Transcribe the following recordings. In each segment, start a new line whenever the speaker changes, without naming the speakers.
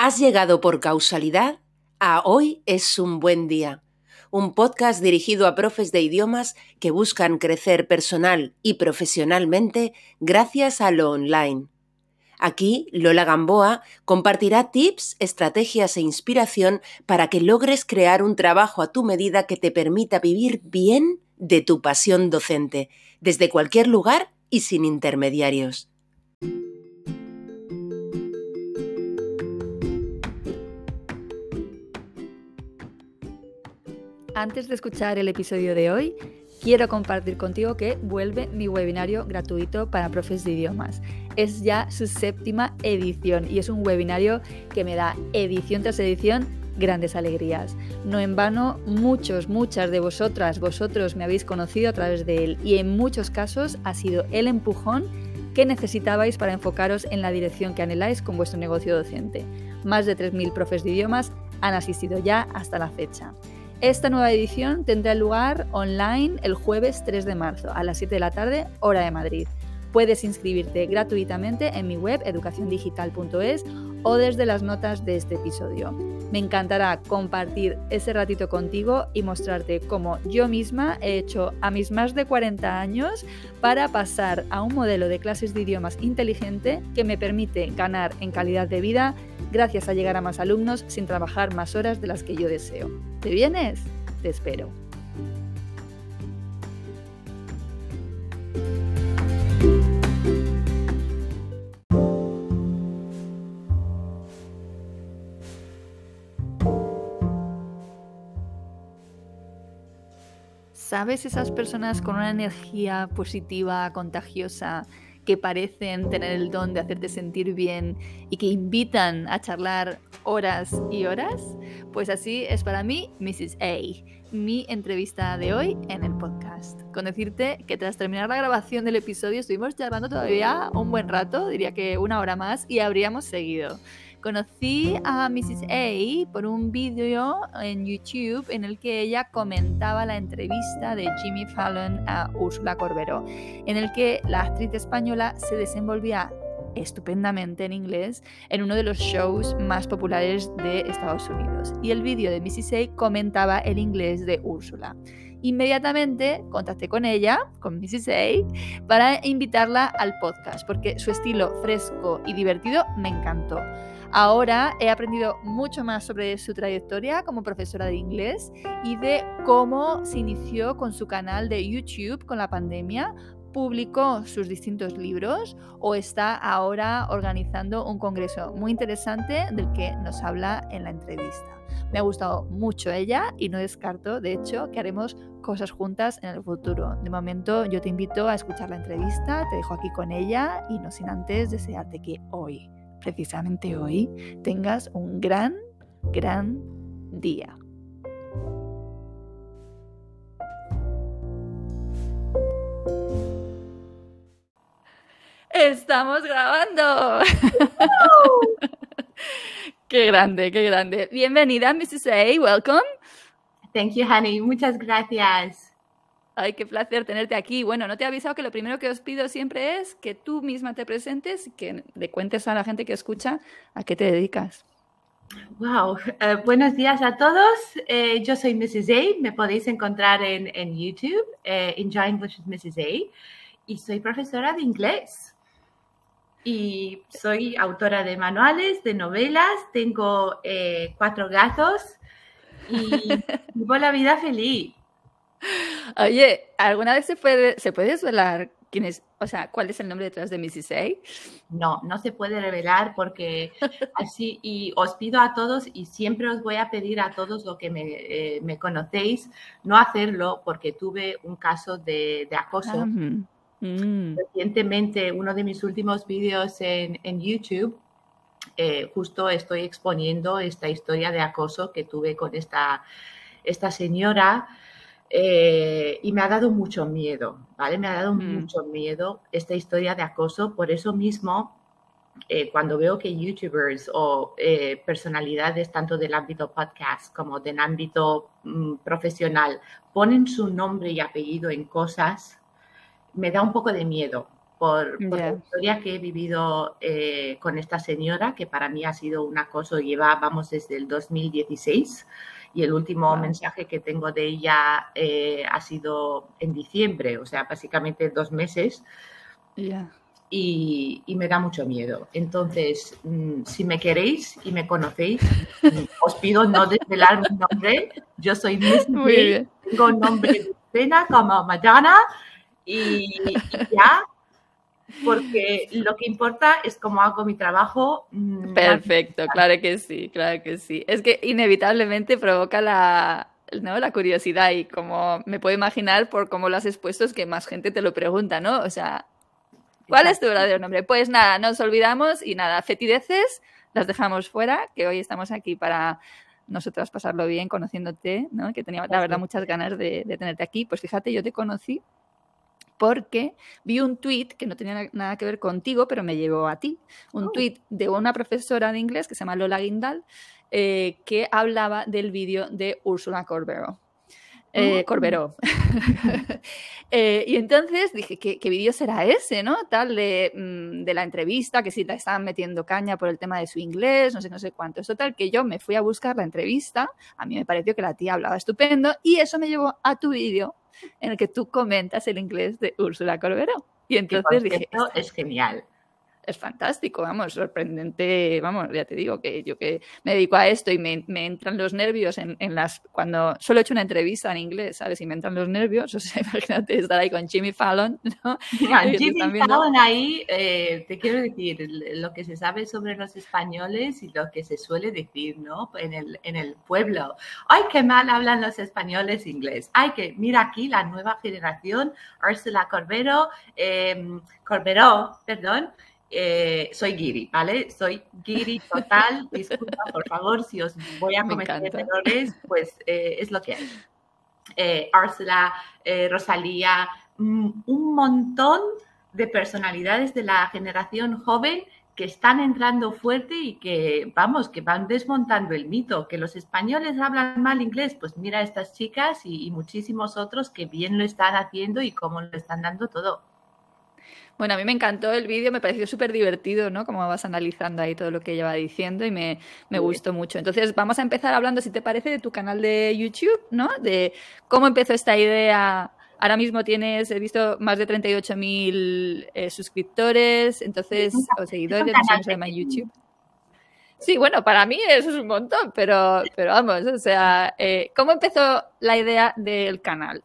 Has llegado por causalidad a Hoy es un buen día, un podcast dirigido a profes de idiomas que buscan crecer personal y profesionalmente gracias a lo online. Aquí, Lola Gamboa compartirá tips, estrategias e inspiración para que logres crear un trabajo a tu medida que te permita vivir bien de tu pasión docente, desde cualquier lugar y sin intermediarios.
Antes de escuchar el episodio de hoy, quiero compartir contigo que vuelve mi webinario gratuito para profes de idiomas. Es ya su séptima edición y es un webinario que me da edición tras edición grandes alegrías. No en vano, muchos, muchas de vosotras, vosotros me habéis conocido a través de él y en muchos casos ha sido el empujón que necesitabais para enfocaros en la dirección que anheláis con vuestro negocio docente. Más de 3.000 profes de idiomas han asistido ya hasta la fecha. Esta nueva edición tendrá lugar online el jueves 3 de marzo a las 7 de la tarde, hora de Madrid. Puedes inscribirte gratuitamente en mi web educaciondigital.es o desde las notas de este episodio. Me encantará compartir ese ratito contigo y mostrarte cómo yo misma he hecho a mis más de 40 años para pasar a un modelo de clases de idiomas inteligente que me permite ganar en calidad de vida gracias a llegar a más alumnos sin trabajar más horas de las que yo deseo. ¿Te vienes? Te espero. ¿Sabes esas personas con una energía positiva, contagiosa, que parecen tener el don de hacerte sentir bien y que invitan a charlar horas y horas? Pues así es para mí Mrs. A, mi entrevista de hoy en el podcast. Con decirte que tras terminar la grabación del episodio estuvimos charlando todavía un buen rato, diría que una hora más, y habríamos seguido. Conocí a Mrs. A por un vídeo en YouTube en el que ella comentaba la entrevista de Jimmy Fallon a Úrsula Corberó, en el que la actriz española se desenvolvía estupendamente en inglés en uno de los shows más populares de Estados Unidos. Y el vídeo de Mrs. A comentaba el inglés de Úrsula. Inmediatamente contacté con ella, con Mrs. A, para invitarla al podcast, porque su estilo fresco y divertido me encantó. Ahora he aprendido mucho más sobre su trayectoria como profesora de inglés y de cómo se inició con su canal de YouTube con la pandemia, publicó sus distintos libros o está ahora organizando un congreso muy interesante del que nos habla en la entrevista. Me ha gustado mucho ella y no descarto, de hecho, que haremos cosas juntas en el futuro. De momento yo te invito a escuchar la entrevista, te dejo aquí con ella y no sin antes desearte que hoy precisamente hoy tengas un gran, gran día. Estamos grabando. qué grande, qué grande. Bienvenida, Mrs. A. Welcome.
Thank you, honey. Muchas gracias.
Ay, qué placer tenerte aquí. Bueno, no te he avisado que lo primero que os pido siempre es que tú misma te presentes y que le cuentes a la gente que escucha a qué te dedicas.
Wow, eh, buenos días a todos. Eh, yo soy Mrs. A. Me podéis encontrar en, YouTube, eh, Enjoy English with Mrs. A. Y soy profesora de inglés. Y soy autora de manuales, de novelas. Tengo cuatro gatos y vivo la vida feliz.
Oye, ¿alguna vez se puede, se puede desvelar quién es, o sea, cuál es el nombre detrás de Mrs. A?
No, no se puede revelar porque así, y os pido a todos y siempre os voy a pedir a todos lo que me, eh, conocéis, no hacerlo porque tuve un caso de, acoso. Mm. Recientemente, uno de mis últimos vídeos en, YouTube, eh, justo estoy exponiendo esta historia de acoso que tuve con esta, esta señora. Eh, y me ha dado mucho miedo, ¿vale? Me ha dado mm. mucho miedo esta historia de acoso. Por eso mismo, eh, cuando veo que youtubers o eh, personalidades tanto del ámbito podcast como del ámbito mm, profesional ponen su nombre y apellido en cosas, me da un poco de miedo, por, la historia que he vivido eh, con esta señora, que para mí ha sido un acoso, lleva, vamos, desde el 2016 y el último mensaje que tengo de ella eh, ha sido en diciembre, o sea, básicamente dos meses. Y, y, me da mucho miedo. Entonces, mm, si me queréis y me conocéis, mm, os pido no desvelar mi nombre. Yo soy Miss tengo nombre de pena como Madonna y ya porque lo que importa es cómo hago mi trabajo.
Mm, Perfecto, claro que sí, claro que sí. Es que inevitablemente provoca la, ¿no? la curiosidad y como me puedo imaginar por cómo lo has expuesto es que más gente te lo pregunta, ¿no? O sea, ¿cuál es tu verdadero nombre? Pues nada, nos olvidamos y nada, fetideces las dejamos fuera, que hoy estamos aquí para nosotras pasarlo bien conociéndote, ¿no? Que tenía la verdad muchas ganas de, de tenerte aquí. Pues fíjate, yo te conocí porque vi un tweet que no tenía nada que ver contigo, pero me llevó a ti. Un oh. tweet de una profesora de inglés que se llama Lola Guindal, eh, que hablaba del vídeo de Úrsula Corbero. Eh, oh. eh, y entonces dije, ¿qué, vídeo será ese, no? Tal mm, de, la entrevista, que si la estaban metiendo caña por el tema de su inglés, no sé, no sé cuánto. Es total que yo me fui a buscar la entrevista, a mí me pareció que la tía hablaba estupendo, y eso me llevó a tu vídeo en el que tú comentas el inglés de Úrsula Corberó. Y entonces dije,
esto es genial
es fantástico, vamos, sorprendente, vamos, ya te digo que yo que me dedico a esto y me, entran los nervios en, las, cuando solo he hecho una entrevista en inglés, ¿sabes? Y me entran los nervios, o sea, imagínate estar ahí con Jimmy Fallon, ¿no?
Jimmy Fallon ahí, eh, te quiero decir, lo que se sabe sobre los españoles y lo que se suele decir, ¿no? En el, en el pueblo. ¡Ay, qué mal hablan los españoles inglés! ¡Ay, que mira aquí la nueva generación, Ursula Corbero, eh, Corberó, perdón, eh, soy Giri, ¿vale? Soy Giri total. Disculpa, por favor, si os voy a cometer errores, pues eh, es lo que hay. Eh, eh, Rosalía, mm, un montón de personalidades de la generación joven que están entrando fuerte y que, vamos, que van desmontando el mito, que los españoles hablan mal inglés, pues mira a estas chicas y, y muchísimos otros que bien lo están haciendo y cómo lo están dando todo.
Bueno, a mí me encantó el vídeo, me pareció súper divertido, ¿no? Como vas analizando ahí todo lo que ella va diciendo y me, gustó mucho. Entonces, vamos a empezar hablando, si te parece, de tu canal de YouTube, ¿no? De cómo empezó esta idea. Ahora mismo tienes, he visto más de 38.000 eh, suscriptores, entonces, o seguidores, no sé se llama YouTube. Sí, bueno, para mí eso es un montón, pero, pero vamos, o sea, eh, ¿cómo empezó la idea del canal?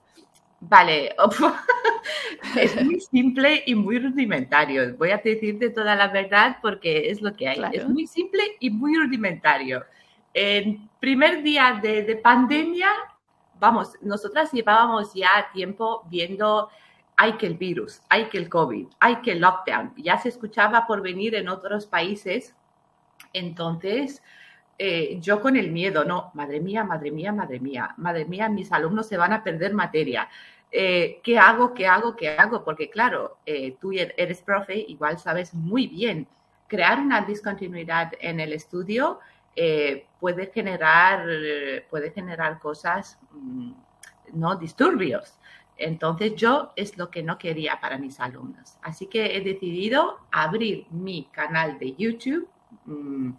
Vale, es muy simple y muy rudimentario. Voy a decirte toda la verdad porque es lo que hay. Es muy simple y muy rudimentario. En primer día de, pandemia, vamos, nosotras llevábamos ya tiempo viendo hay que el virus, hay que el COVID, hay que el lockdown. Ya se escuchaba por venir en otros países. Entonces, eh, yo con el miedo, no, madre mía, madre mía, madre mía, madre mía, mis alumnos se van a perder materia. Eh, ¿qué hago? ¿Qué hago? ¿Qué hago? Porque claro, eh, tú er-, eres profe, igual sabes muy bien, crear una discontinuidad en el estudio eh, puede, generar, puede generar cosas, mm, no disturbios. Entonces yo es lo que no quería para mis alumnos. Así que he decidido abrir mi canal de YouTube mm,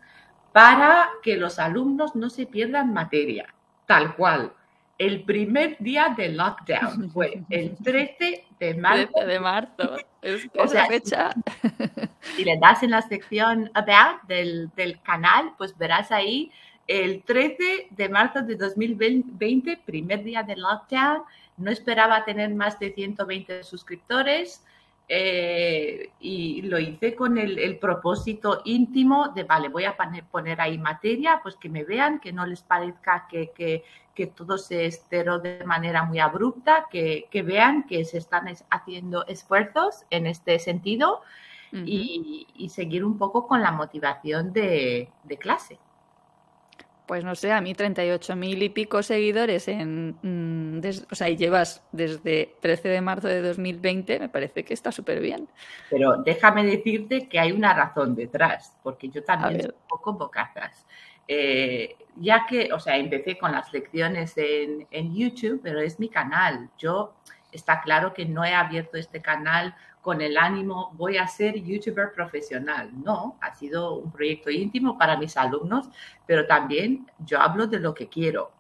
para que los alumnos no se pierdan materia, tal cual el primer día de lockdown fue el 13 de marzo.
13 de marzo, es o sea, fecha.
Si le das en la sección About del, del, canal, pues verás ahí el 13 de marzo de 2020, primer día de lockdown. No esperaba tener más de 120 suscriptores. Eh, y lo hice con el, propósito íntimo de, vale, voy a poner, ahí materia, pues que me vean, que no les parezca que, que, todo se esteró de manera muy abrupta, que, vean que se están haciendo esfuerzos en este sentido y, seguir un poco con la motivación de clase
pues no sé, a mí 38 mil y pico seguidores en, mm, o sea, y llevas desde 13 de marzo de 2020, me parece que está súper bien.
Pero déjame decirte que hay una razón detrás, porque yo también soy un poco bocazas. Eh, ya que, o sea, empecé con las lecciones en, YouTube, pero es mi canal. Yo, está claro que no he abierto este canal con el ánimo, voy a ser youtuber profesional. No, ha sido un proyecto íntimo para mis alumnos, pero también yo hablo de lo que quiero.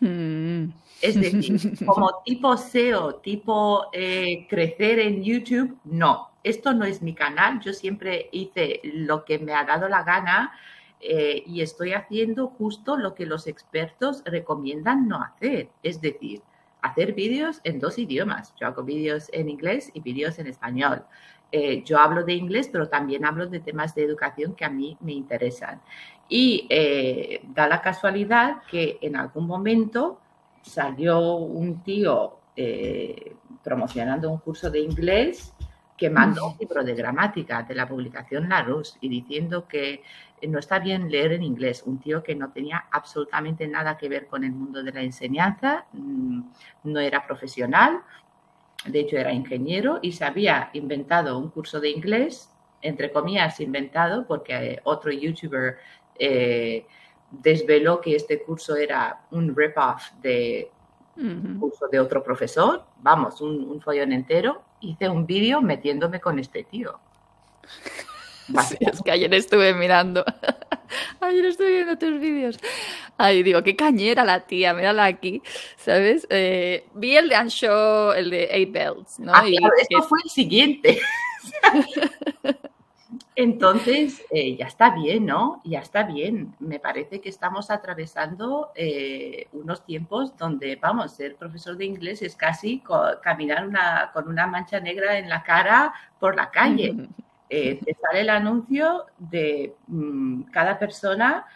Hmm. Es decir, como tipo SEO, tipo eh, crecer en YouTube, no, esto no es mi canal. Yo siempre hice lo que me ha dado la gana eh, y estoy haciendo justo lo que los expertos recomiendan no hacer. Es decir, hacer vídeos en dos idiomas. Yo hago vídeos en inglés y vídeos en español. Eh, yo hablo de inglés, pero también hablo de temas de educación que a mí me interesan. Y eh, da la casualidad que en algún momento salió un tío eh, promocionando un curso de inglés que mandó un libro de gramática de la publicación Larousse y diciendo que no está bien leer en inglés. Un tío que no tenía absolutamente nada que ver con el mundo de la enseñanza, mm, no era profesional, de hecho era ingeniero y se había inventado un curso de inglés, entre comillas inventado, porque otro youtuber eh, desveló que este curso era un rip-off de curso de otro profesor, vamos, un, un follón entero. Hice un vídeo metiéndome con este tío.
es que ayer estuve mirando. ayer estuve viendo tus vídeos. Ay, digo, qué cañera la tía, mírala aquí, ¿sabes? Eh, vi el de Anshow, el de Eight Bells, ¿no?
Ah, esto fue el siguiente. Entonces, eh, ya está bien, ¿no? Ya está bien. Me parece que estamos atravesando eh, unos tiempos donde, vamos, ser profesor de inglés es casi caminar una, con una mancha negra en la cara por la calle. Eh, te sale el anuncio de mm, cada persona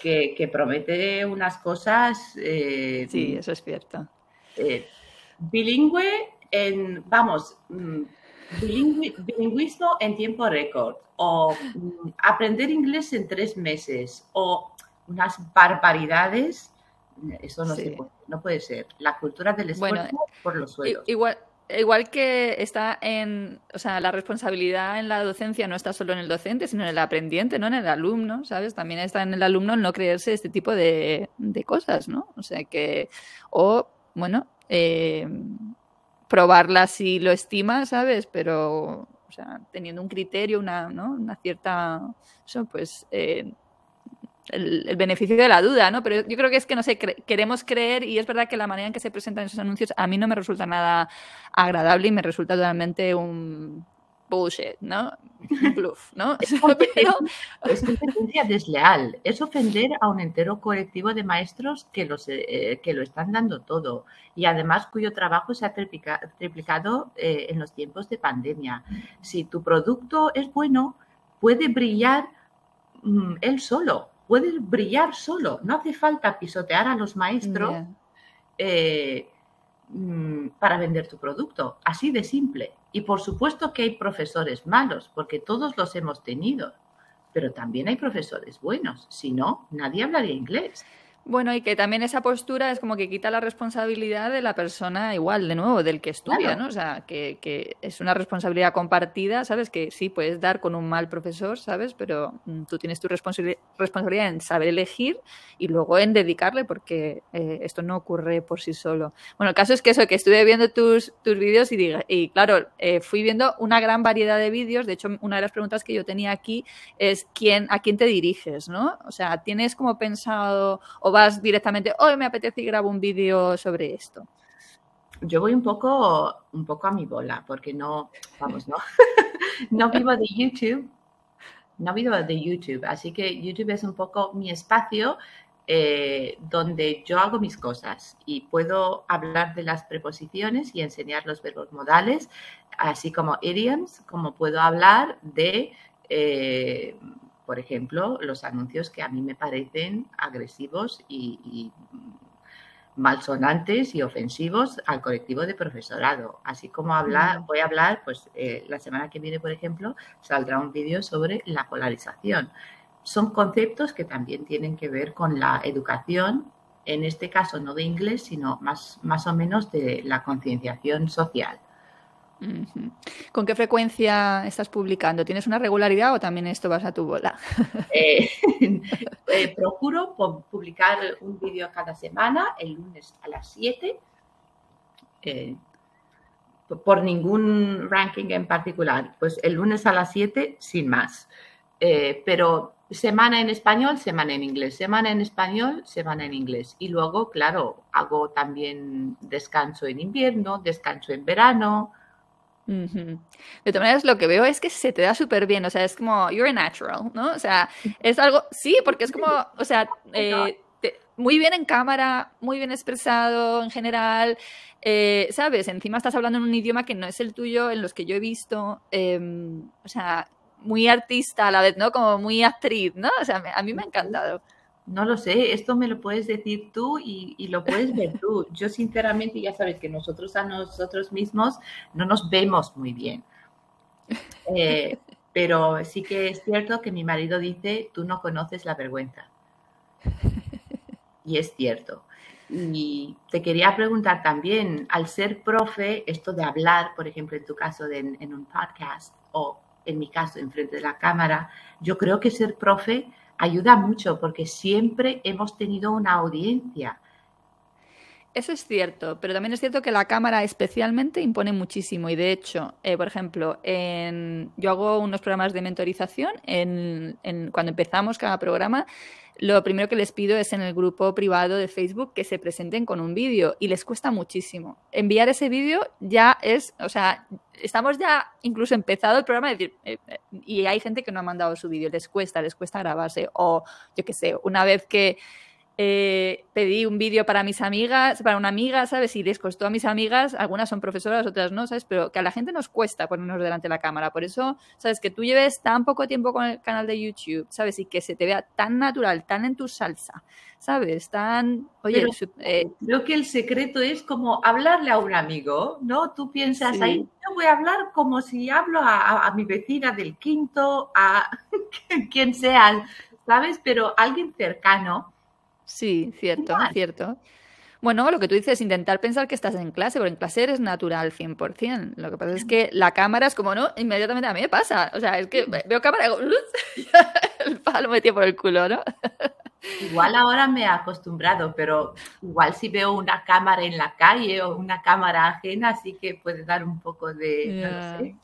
que, promete unas cosas.
Sí, eso es cierto.
Bilingüe en, vamos, mm, bilingüismo en tiempo récord o mm, aprender inglés en tres meses o unas barbaridades. Eso no, no puede ser. La cultura del esfuerzo por los suelos.
Igual, igual que está en, o sea, la responsabilidad en la docencia no está solo en el docente, sino en el aprendiente, ¿no? En el alumno, ¿sabes? También está en el alumno el no creerse este tipo de, cosas, ¿no? O sea que, o, bueno, eh, probarla si lo estima, ¿sabes? Pero, o sea, teniendo un criterio, una, ¿no? Una cierta, eso, pues, eh, el, beneficio de la duda, ¿no? Pero yo creo que es que, no sé, queremos creer y es verdad que la manera en que se presentan esos anuncios a mí no me resulta nada agradable y me resulta totalmente un bullshit, ¿no? Bluff, ¿no?
Es, competencia desleal, es ofender a un entero colectivo de maestros que, los, eh, que lo están dando todo y además cuyo trabajo se ha triplicado eh, en los tiempos de pandemia. Si tu producto es bueno, puede brillar mm, él solo, puede brillar solo, no hace falta pisotear a los maestros eh, mm, para vender tu producto, así de simple. Y por supuesto que hay profesores malos, porque todos los hemos tenido, pero también hay profesores buenos, si no, nadie hablaría inglés.
Bueno, y que también esa postura es como que quita la responsabilidad de la persona igual, de nuevo, del que estudia, ¿no? O sea, que, que, es una responsabilidad compartida, ¿sabes? Que sí, puedes dar con un mal profesor, ¿sabes? Pero mm, tú tienes tu responsabilidad en saber elegir y luego en dedicarle, porque eh, esto no ocurre por sí solo. Bueno, el caso es que eso, que estuve viendo tus, tus vídeos y, y claro, eh, fui viendo una gran variedad de vídeos. De hecho, una de las preguntas que yo tenía aquí es quién, a quién te diriges, ¿no? O sea, ¿tienes como pensado o vas directamente, hoy me apetece y grabo un vídeo sobre esto?
Yo voy un poco, un poco a mi bola, porque no, vamos, no, no vivo de YouTube, no vivo de YouTube, así que YouTube es un poco mi espacio eh, donde yo hago mis cosas y puedo hablar de las preposiciones y enseñar los verbos modales, así como idioms, como puedo hablar de eh, por ejemplo, los anuncios que a mí me parecen agresivos y, malsonantes y ofensivos al colectivo de profesorado. Así como hablar, voy a hablar, pues eh, la semana que viene, por ejemplo, saldrá un vídeo sobre la polarización. Son conceptos que también tienen que ver con la educación, en este caso no de inglés, sino más, más o menos de la concienciación social.
¿Con qué frecuencia estás publicando? ¿Tienes una regularidad o también esto vas a tu bola?
Eh, eh, procuro publicar un vídeo cada semana, el lunes a las 7. Eh, por ningún ranking en particular. Pues el lunes a las 7, sin más. Pero semana en español, semana en inglés, semana en español, semana en inglés. Y luego, claro, hago también descanso en invierno, descanso en verano.
De todas maneras, lo que veo es que se te da súper bien, o sea, es como, you're a natural, ¿no? O sea, es algo, sí, porque es como, o sea, eh, muy bien en cámara, muy bien expresado en general, eh, ¿sabes? Encima estás hablando en un idioma que no es el tuyo, en los que yo he visto, em, o sea, muy artista a la vez, ¿no? Como muy actriz, ¿no? O sea, a mí me ha encantado.
No lo sé, esto me lo puedes decir tú y, lo puedes ver tú. Yo sinceramente ya sabes que nosotros a nosotros mismos no nos vemos muy bien. Eh, pero sí que es cierto que mi marido dice, tú no conoces la vergüenza. Y es cierto. Y te quería preguntar también, al ser profe, esto de hablar, por ejemplo, en tu caso en un podcast o en mi caso, enfrente de la cámara, yo creo que ser profe ayuda mucho porque siempre hemos tenido una audiencia.
Eso es cierto, pero también es cierto que la cámara especialmente impone muchísimo y de hecho, eh, por ejemplo, en, yo hago unos programas de mentorización, en, cuando empezamos cada programa lo primero que les pido es en el grupo privado de Facebook que se presenten con un vídeo y les cuesta muchísimo. Enviar ese vídeo ya es, o sea, estamos ya incluso empezado el programa decir, eh, eh, y hay gente que no ha mandado su vídeo, les cuesta, les cuesta grabarse o yo qué sé, una vez que eh, pedí un vídeo para mis amigas, para una amiga, ¿sabes? Y les costó a mis amigas, algunas son profesoras, otras no, ¿sabes? Pero que a la gente nos cuesta ponernos delante de la cámara. Por eso, ¿sabes? Que tú lleves tan poco tiempo con el canal de YouTube, ¿sabes? Y que se te vea tan natural, tan en tu salsa, ¿sabes? Tan... Oye,
eh, creo que el secreto es como hablarle a un amigo, ¿no? Tú piensas ahí, yo voy a hablar como si hablo a, a mi vecina del quinto, a quien sea, ¿sabes? Pero alguien cercano
Sí, cierto, cierto. Bueno, lo que tú dices, intentar pensar que estás en clase, porque en clase eres natural 100%. Lo que pasa es que la cámara es como, no, inmediatamente a mí me pasa. O sea, es que veo cámara y digo, el palo metido por el culo, ¿no?
Igual ahora me he acostumbrado, pero igual si veo una cámara en la calle o una cámara ajena, sí que puede dar un poco de...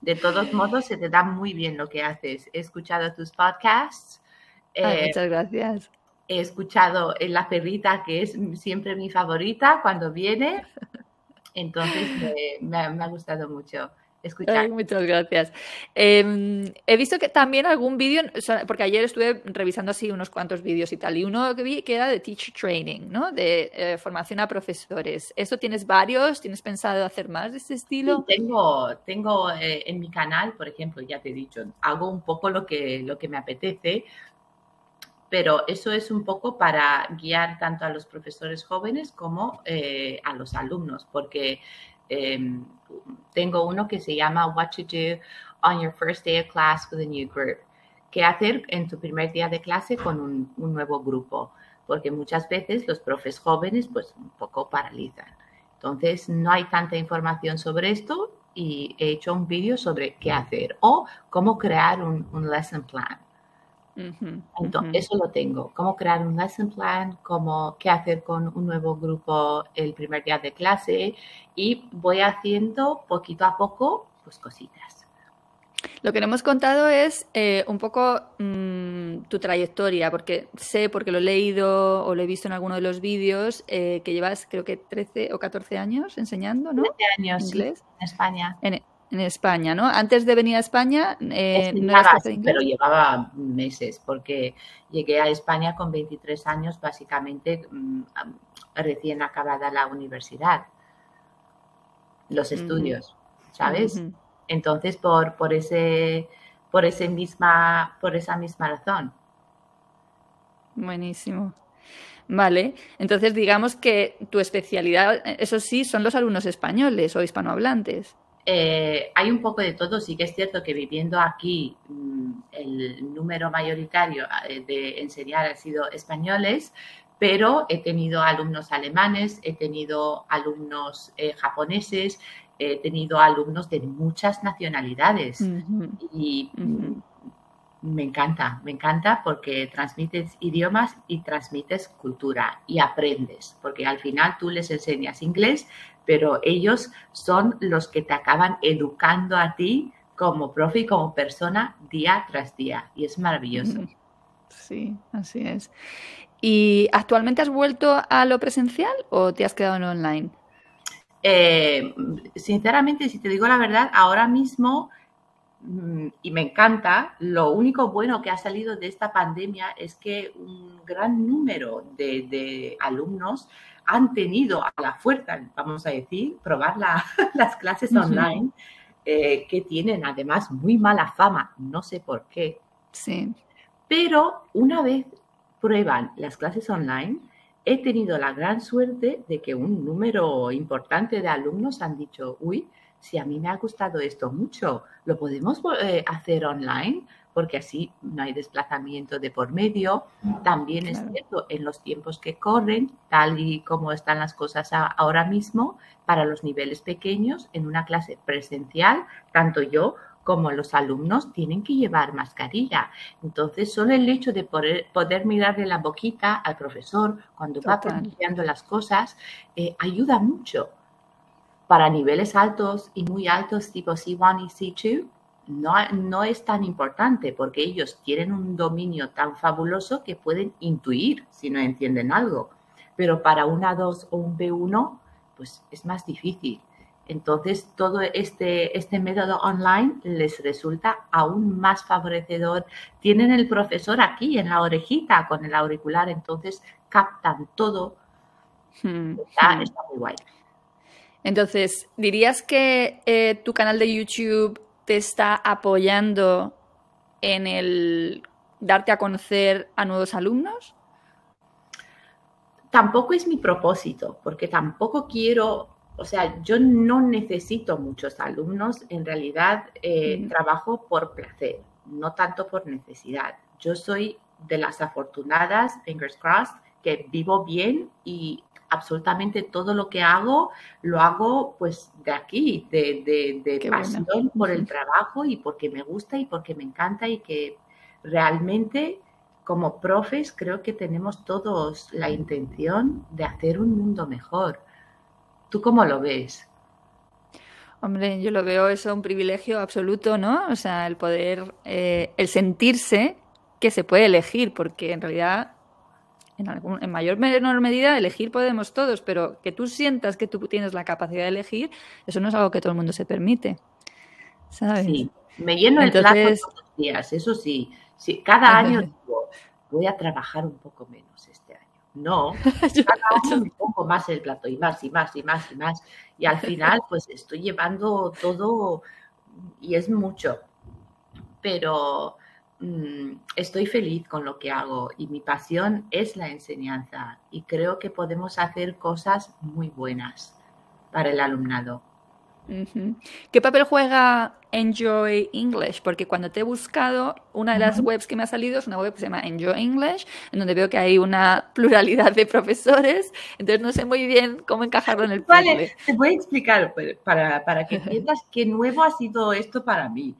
De todos modos, se te da muy bien lo que haces. He escuchado tus podcasts.
Eh, muchas gracias
he escuchado en La Perrita, que es siempre mi favorita cuando viene. Entonces me, ha, gustado mucho. Escuchar.
muchas gracias. Em, he visto que también algún vídeo, porque ayer estuve revisando así unos cuantos vídeos y tal, y uno que vi que era de teacher training, ¿no? De eh, formación a profesores. ¿Eso tienes varios? ¿Tienes pensado hacer más de este estilo?
tengo, tengo eh, en mi canal, por ejemplo, ya te he dicho, hago un poco lo que, lo que me apetece pero eso es un poco para guiar tanto a los profesores jóvenes como eh, a los alumnos, porque em, tengo uno que se llama What to Do on Your First Day of Class with a New Group. ¿Qué hacer en tu primer día de clase con un, nuevo grupo? Porque muchas veces los profes jóvenes pues un poco paralizan. Entonces no hay tanta información sobre esto y he hecho un vídeo sobre qué hacer o cómo crear un lesson plan. Entonces, eso lo tengo. Cómo crear un lesson plan, cómo, qué hacer con un nuevo grupo el primer día de clase y voy haciendo poquito a poco pues cositas.
Lo que no hemos contado es eh, un poco mm, tu trayectoria, porque sé, porque lo he leído o lo he visto en alguno de los vídeos, eh, que llevas creo que 13 o 14 años enseñando, ¿no?
13 años, inglés. en España.
En, en España, ¿no? Antes de venir a España,
eh, no pero llevaba meses, porque llegué a España con 23 años, básicamente mm, recién acabada la universidad, los estudios, ¿sabes? Entonces, por, por, ese, por, ese misma, por esa misma razón.
Buenísimo. Vale, entonces digamos que tu especialidad, eso sí, son los alumnos españoles o hispanohablantes.
Eh, hay un poco de todo, sí que es cierto que viviendo aquí mm, el número mayoritario eh, de enseñar ha sido españoles, pero he tenido alumnos alemanes, he tenido alumnos eh, japoneses, he tenido alumnos de muchas nacionalidades. Y me encanta, me encanta porque transmites idiomas y transmites cultura y aprendes, porque al final tú les enseñas inglés, pero ellos son los que te acaban educando a ti como profe y como persona día tras día y es maravilloso.
Sí, así es. ¿Y actualmente has vuelto a lo presencial o te has quedado en online?
Eh, sinceramente, si te digo la verdad, ahora mismo Mm, y me encanta, lo único bueno que ha salido de esta pandemia es que un gran número de, alumnos han tenido a la fuerza, vamos a decir, probar las clases online, eh, que tienen además muy mala fama, no sé por qué.
Sí.
Pero una vez prueban las clases online, he tenido la gran suerte de que un número importante de alumnos han dicho, uy, si a mí me ha gustado esto mucho, lo podemos eh, hacer online porque así no hay desplazamiento de por medio. También es cierto, en los tiempos que corren, tal y como están las cosas ahora mismo, para los niveles pequeños, en una clase presencial, tanto yo como los alumnos tienen que llevar mascarilla. Entonces, solo el hecho de poder, poder mirarle la boquita al profesor cuando va pronunciando las cosas eh, ayuda mucho para niveles altos y muy altos tipo C1 y C2 no, no es tan importante porque ellos tienen un dominio tan fabuloso que pueden intuir si no entienden algo. Pero para un A2 o un B1, pues es más difícil. Entonces, todo este, este método online les resulta aún más favorecedor. Tienen el profesor aquí en la orejita con el auricular, entonces captan todo. Hmm, está,
hmm. está muy guay. Entonces, ¿dirías que eh, tu canal de YouTube te está apoyando en el darte a conocer a nuevos alumnos?
Tampoco es mi propósito, porque tampoco quiero, o sea, yo no necesito muchos alumnos, en realidad eh, trabajo por placer, no tanto por necesidad. Yo soy de las afortunadas, fingers crossed, que vivo bien y absolutamente todo lo que hago lo hago pues de aquí, de, pasión por el trabajo y porque me gusta y porque me encanta y que realmente como profes creo que tenemos todos la intención de hacer un mundo mejor. ¿Tú cómo lo ves?
Hombre, yo lo veo eso un privilegio absoluto, ¿no? O sea, el poder, eh, el sentirse que se puede elegir, porque en realidad en, mayor o menor medida elegir podemos todos, pero que tú sientas que tú tienes la capacidad de elegir, eso no es algo que todo el mundo se permite. ¿sabes?
Sí, me lleno el plato todos los días, eso sí. sí cada año digo, voy a trabajar un poco menos este año. No, cada año un poco más el plato y más y más y más y más. Y al final, pues estoy llevando todo y es mucho. Pero Mm, estoy feliz con lo que hago y mi pasión es la enseñanza y creo que podemos hacer cosas muy buenas para el alumnado.
¿Qué papel juega Enjoy English? Porque cuando te he buscado, una de las webs que me ha salido es una web que se llama Enjoy English, en donde veo que hay una pluralidad de profesores, entonces no sé muy bien cómo encajarlo en el
Vale, te voy a explicar pues, para, para que entiendas qué nuevo ha sido esto para mí.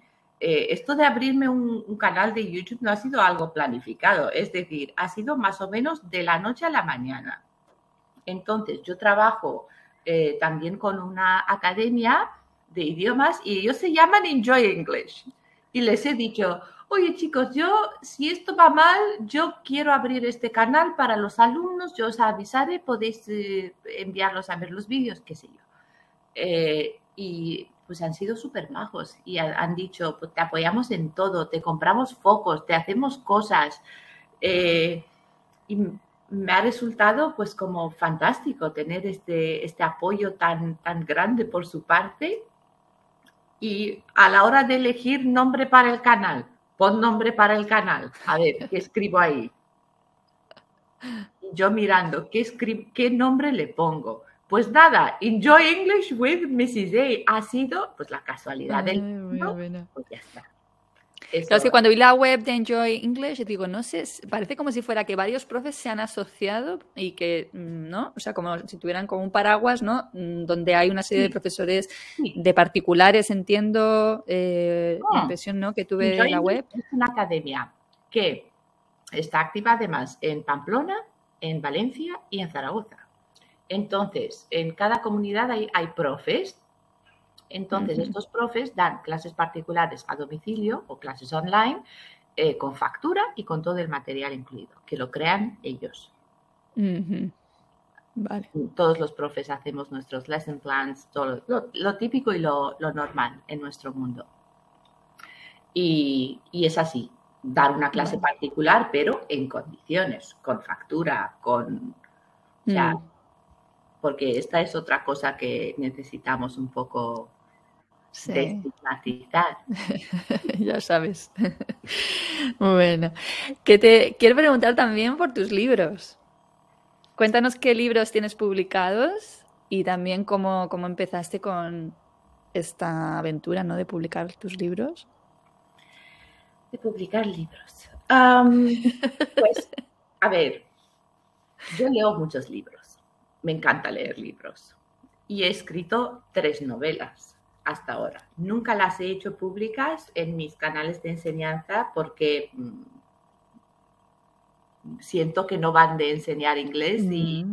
Eh, esto de abrirme un, canal de YouTube no ha sido algo planificado, es decir, ha sido más o menos de la noche a la mañana. Entonces, yo trabajo eh, también con una academia de idiomas y ellos se llaman Enjoy English. Y les he dicho, oye chicos, yo, si esto va mal, yo quiero abrir este canal para los alumnos, yo os avisaré, podéis eh, enviarlos a ver los vídeos, qué sé yo. y pues han sido súper majos y han dicho, pues te apoyamos en todo, te compramos focos, te hacemos cosas. Eh, y me ha resultado pues como fantástico tener este, este apoyo tan, tan grande por su parte. Y a la hora de elegir nombre para el canal, pon nombre para el canal. A ver, ¿qué escribo ahí? Yo mirando, ¿qué, qué nombre le pongo? Pues nada, Enjoy English with Mrs. A ha sido pues la casualidad del mundo, pues ya está.
Claro, es que cuando vi la web de Enjoy English, digo, no sé, parece como si fuera que varios profes se han asociado y que, mm, ¿no? O sea, como si tuvieran como un paraguas, ¿no? Mm, donde hay una serie de profesores de particulares, entiendo, eh, la impresión, ¿no? Que tuve en la web.
Es una academia que está activa además en Pamplona, en Valencia y en Zaragoza. Entonces, en cada comunidad hay, hay profes entonces, estos profes dan clases particulares a domicilio o clases online eh, con factura y con todo el material incluido, que lo crean ellos.
Vale.
Todos los profes hacemos nuestros lesson plans, todo lo, típico y lo, normal en nuestro mundo. Y, es así, dar una clase particular, pero en condiciones, con factura, con... Mm. Porque esta es otra cosa que necesitamos un poco sí.
ya sabes. bueno, que te quiero preguntar también por tus libros. Cuéntanos qué libros tienes publicados y también cómo, cómo empezaste con esta aventura, ¿no? De publicar tus libros.
De publicar libros. pues, a ver, yo leo muchos libros. Me encanta leer libros. Y he escrito tres novelas hasta ahora. Nunca las he hecho públicas en mis canales de enseñanza porque mm, siento que no van de enseñar inglés y,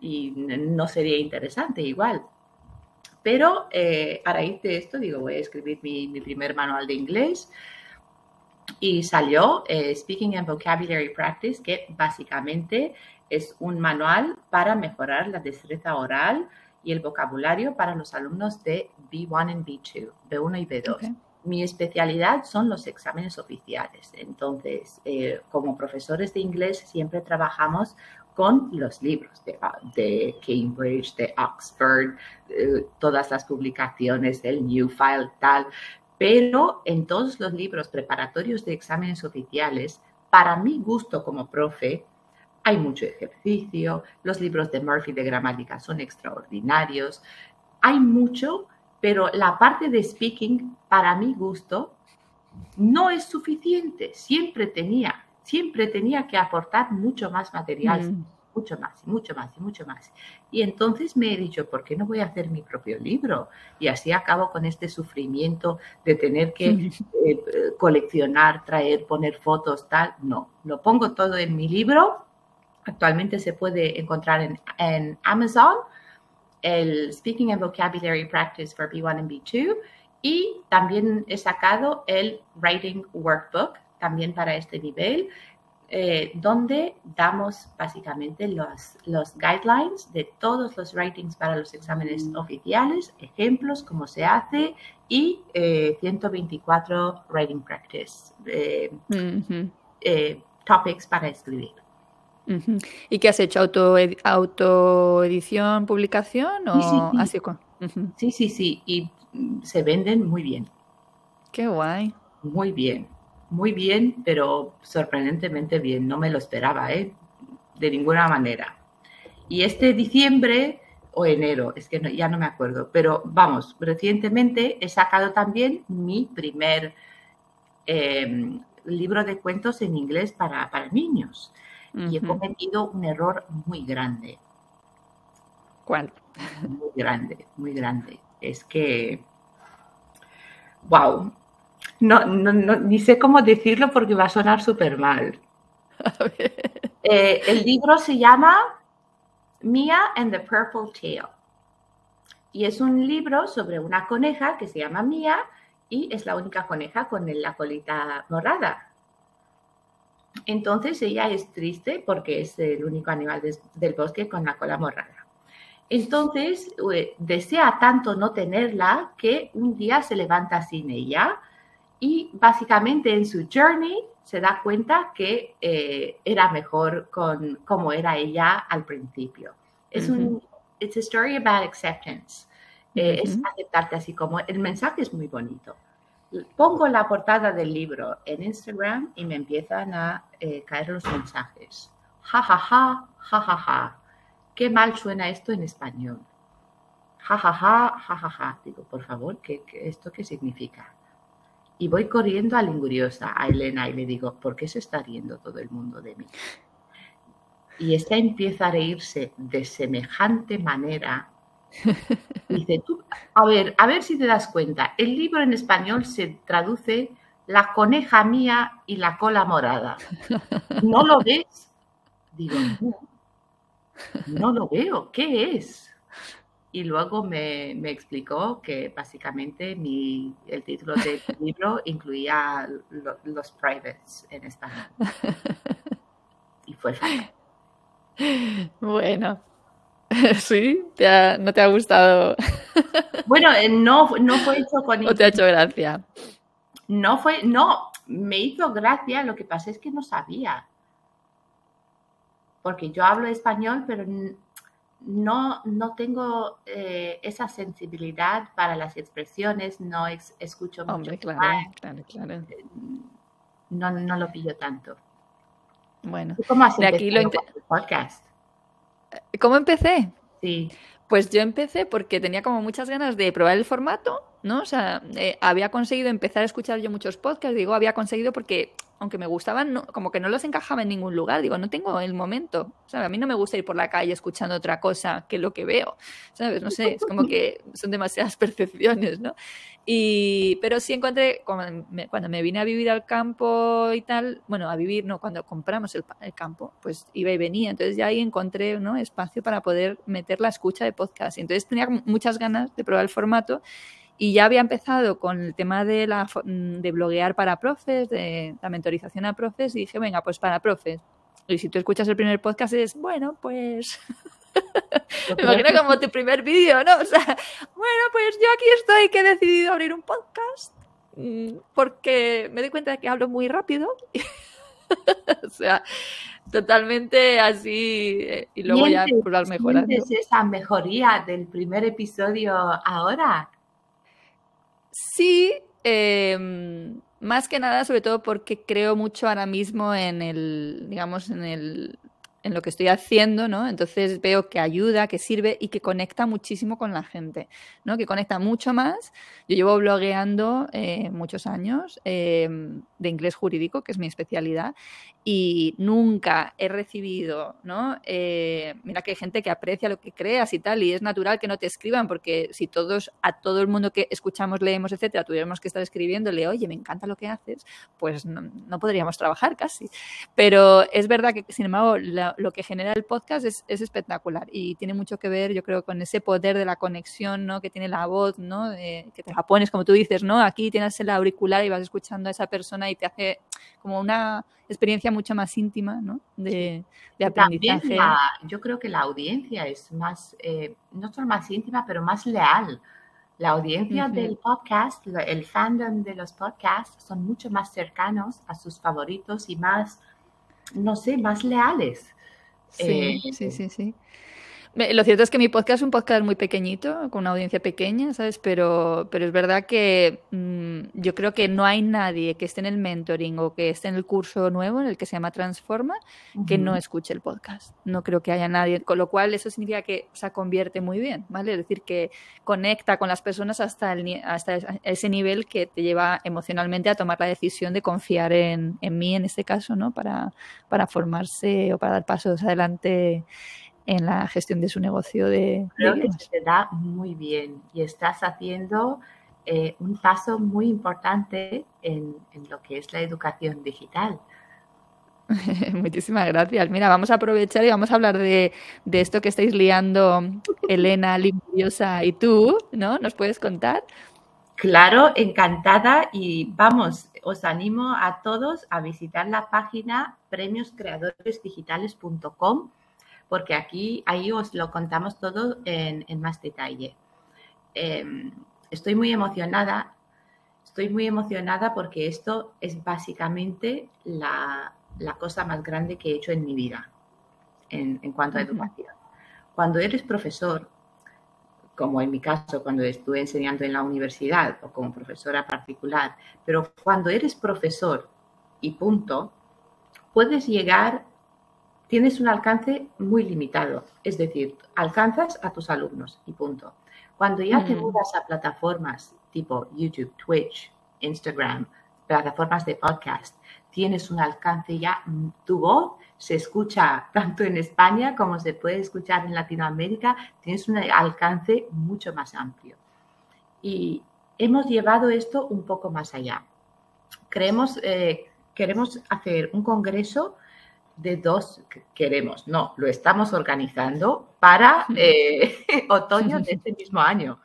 y no sería interesante igual. Pero eh, a raíz de esto, digo, voy a escribir mi, primer manual de inglés y salió eh, Speaking and Vocabulary Practice, que básicamente es un manual para mejorar la destreza oral y el vocabulario para los alumnos de B1 y B2, B1 y B2. Mi especialidad son los exámenes oficiales. Entonces, eh, como profesores de inglés, siempre trabajamos con los libros de, Cambridge, de Oxford, eh, todas las publicaciones del New File, tal. Pero en todos los libros preparatorios de exámenes oficiales, para mi gusto como profe, hay mucho ejercicio, los libros de Murphy de gramática son extraordinarios, hay mucho, pero la parte de speaking, para mi gusto, no es suficiente. Siempre tenía, siempre tenía que aportar mucho más material, mm. mucho más, mucho más, y mucho más. Y entonces me he dicho, ¿por qué no voy a hacer mi propio libro? Y así acabo con este sufrimiento de tener que eh, coleccionar, traer, poner fotos, tal. No, lo pongo todo en mi libro Actualmente se puede encontrar en, Amazon el Speaking and Vocabulary Practice for B1 and B2 y también he sacado el Writing Workbook también para este nivel, eh, donde damos básicamente los, los guidelines de todos los writings para los exámenes mm. oficiales, ejemplos, cómo se hace y 124 eh, writing practice, eh, topics para escribir.
¿Y qué has hecho? ¿Auto, ¿Autoedición, publicación? O
sí, sí, sí. Y mm, se venden muy bien.
Qué guay.
Muy bien. Muy bien, pero sorprendentemente bien. No me lo esperaba, ¿eh? De ninguna manera. Y este diciembre o enero, es que ya no me acuerdo, pero vamos, recientemente he sacado también mi primer em, libro de cuentos en inglés para, para niños y he cometido un error muy grande.
¿Cuál?
Muy grande, muy grande. Es que, wow, no, no, ni sé cómo decirlo porque va a sonar súper mal. Eh, el libro se llama Mia and the Purple Tail. Y es un libro sobre una coneja que se llama Mia y es la única coneja con la colita morada. Entonces ella es triste porque es el único animal del bosque con la cola morada. Entonces eh, desea tanto no tenerla que un día se levanta sin ella y básicamente en su journey se da cuenta que eh, era mejor con como era ella al principio. Es un, it's a story about acceptance. Eh, es aceptarte así como el mensaje es muy bonito pongo la portada del libro en Instagram y me empiezan a eh, caer los mensajes. Ja, ja, ja, ja, ja, ja. Qué mal suena esto en español. Ja, ja, ja, ja, ja, ja. Digo, por favor, ¿qué, esto qué significa? Y voy corriendo a Linguriosa, a Elena, y le digo, ¿por qué se está riendo todo el mundo de mí? Y esta empieza a reírse de semejante manera. Dice, a ver, a ver si te das cuenta, el libro en español se traduce La coneja mía y la cola morada. ¿No lo ves? Digo, no, lo veo, ¿qué es? Y luego me, explicó que básicamente el título del libro incluía los privates en español. Y fue.
Bueno, sí, ¿no te ha gustado?
Bueno, eh, no, no fue hecho con...
¿O te ha hecho gracia?
No fue, no, me hizo gracia, lo que pasa es que no sabía. Porque yo hablo español, pero no, no tengo eh, esa sensibilidad para las expresiones, no escucho mucho.
Hombre, claro, claro, claro.
No, no lo pillo tanto.
Bueno,
¿Cómo has
de aquí lo
podcast?
¿Cómo empecé?
Sí.
Pues yo empecé porque tenía como muchas ganas de probar el formato, ¿no? O sea, eh, había conseguido empezar a escuchar yo muchos podcasts, digo, había conseguido porque aunque me gustaban, como que no los encajaba en ningún lugar. Digo, no tengo el momento. O sea, a mí no me gusta ir por la calle escuchando otra cosa que lo que veo. ¿Sabes? No sé, es como que son demasiadas percepciones, ¿no? Y, pero sí encontré, cuando me, vine a vivir al campo y tal, bueno, a vivir, no, cuando compramos el, campo, pues iba y venía. Entonces ya ahí encontré ¿no? espacio para poder meter la escucha de podcast. Y entonces tenía muchas ganas de probar el formato y ya había empezado con el tema de, la, de bloguear para profes, de la mentorización a profes, y dije, venga, pues para profes. Y si tú escuchas el primer podcast es, bueno, pues Me imagino como tu primer vídeo, ¿no? O sea, bueno, pues yo aquí estoy que he decidido abrir un podcast mm, porque me doy cuenta de que hablo muy rápido. o sea, totalmente así eh, y luego ya por las mejorando.
¿Es esa mejoría del primer episodio ahora?
Sí, em, más que nada, sobre todo porque creo mucho ahora mismo en el, digamos, en el en lo que estoy haciendo, ¿no? Entonces veo que ayuda, que sirve y que conecta muchísimo con la gente, ¿no? Que conecta mucho más. Yo llevo blogueando eh, muchos años em, de inglés jurídico, que es mi especialidad, y nunca he recibido, ¿no? Eh, mira que hay gente que aprecia lo que creas y tal, y es natural que no te escriban, porque si todos, a todo el mundo que escuchamos, leemos, etcétera, tuviéramos que estar escribiéndole, oye, me encanta lo que haces, pues no, podríamos trabajar casi. Pero es verdad que, sin embargo, lo que genera el podcast es, espectacular y tiene mucho que ver, yo creo, con ese poder de la conexión, ¿no? Que tiene la voz, ¿no? que te la pones, como tú dices, ¿no? Aquí tienes el auricular y vas escuchando a esa persona y te hace como una experiencia mucho más íntima ¿no? de, aprendizaje.
yo creo que la audiencia es más, eh, no solo más íntima, pero más leal. La audiencia del podcast, el fandom de los podcasts son mucho más cercanos a sus favoritos y más, no sé, más leales.
Sí, sí, eh, sí, sí. Lo cierto es que mi podcast es un podcast muy pequeñito, con una audiencia pequeña, ¿sabes? Pero, pero es verdad que mm, yo creo que no hay nadie que esté en el mentoring o que esté en el curso nuevo, en el que se llama Transforma, que no escuche el podcast. No creo que haya nadie, con lo cual eso significa que se convierte muy bien, ¿vale? Es decir, que conecta con las personas hasta, el, hasta ese nivel que te lleva emocionalmente a tomar la decisión de confiar en, en mí, en este caso, ¿no? Para, para formarse o para dar pasos adelante en la gestión de su negocio de...
Creo que se te da muy bien y estás haciendo eh, un paso muy importante en, lo que es la educación digital.
Muchísimas gracias. Mira, vamos a aprovechar y vamos a hablar de, esto que estáis liando Elena, Limpiosa y tú, ¿no? ¿Nos puedes contar?
Claro, encantada y vamos, os animo a todos a visitar la página premioscreadoresdigitales.com porque aquí, ahí os lo contamos todo en, más detalle. Em, estoy muy emocionada, estoy muy emocionada porque esto es básicamente la, cosa más grande que he hecho en mi vida en, cuanto a educación. Cuando eres profesor, como en mi caso cuando estuve enseñando en la universidad o como profesora particular, pero cuando eres profesor y punto, puedes llegar tienes un alcance muy limitado. Es decir, alcanzas a tus alumnos y punto. Cuando ya te mm. mudas a plataformas tipo YouTube, Twitch, Instagram, plataformas de podcast, tienes un alcance ya, tu voz se escucha tanto en España como se puede escuchar en Latinoamérica, tienes un alcance mucho más amplio. Y hemos llevado esto un poco más allá. Creemos, eh, queremos hacer un congreso de dos, queremos, no, lo estamos organizando para eh, otoño de este mismo año.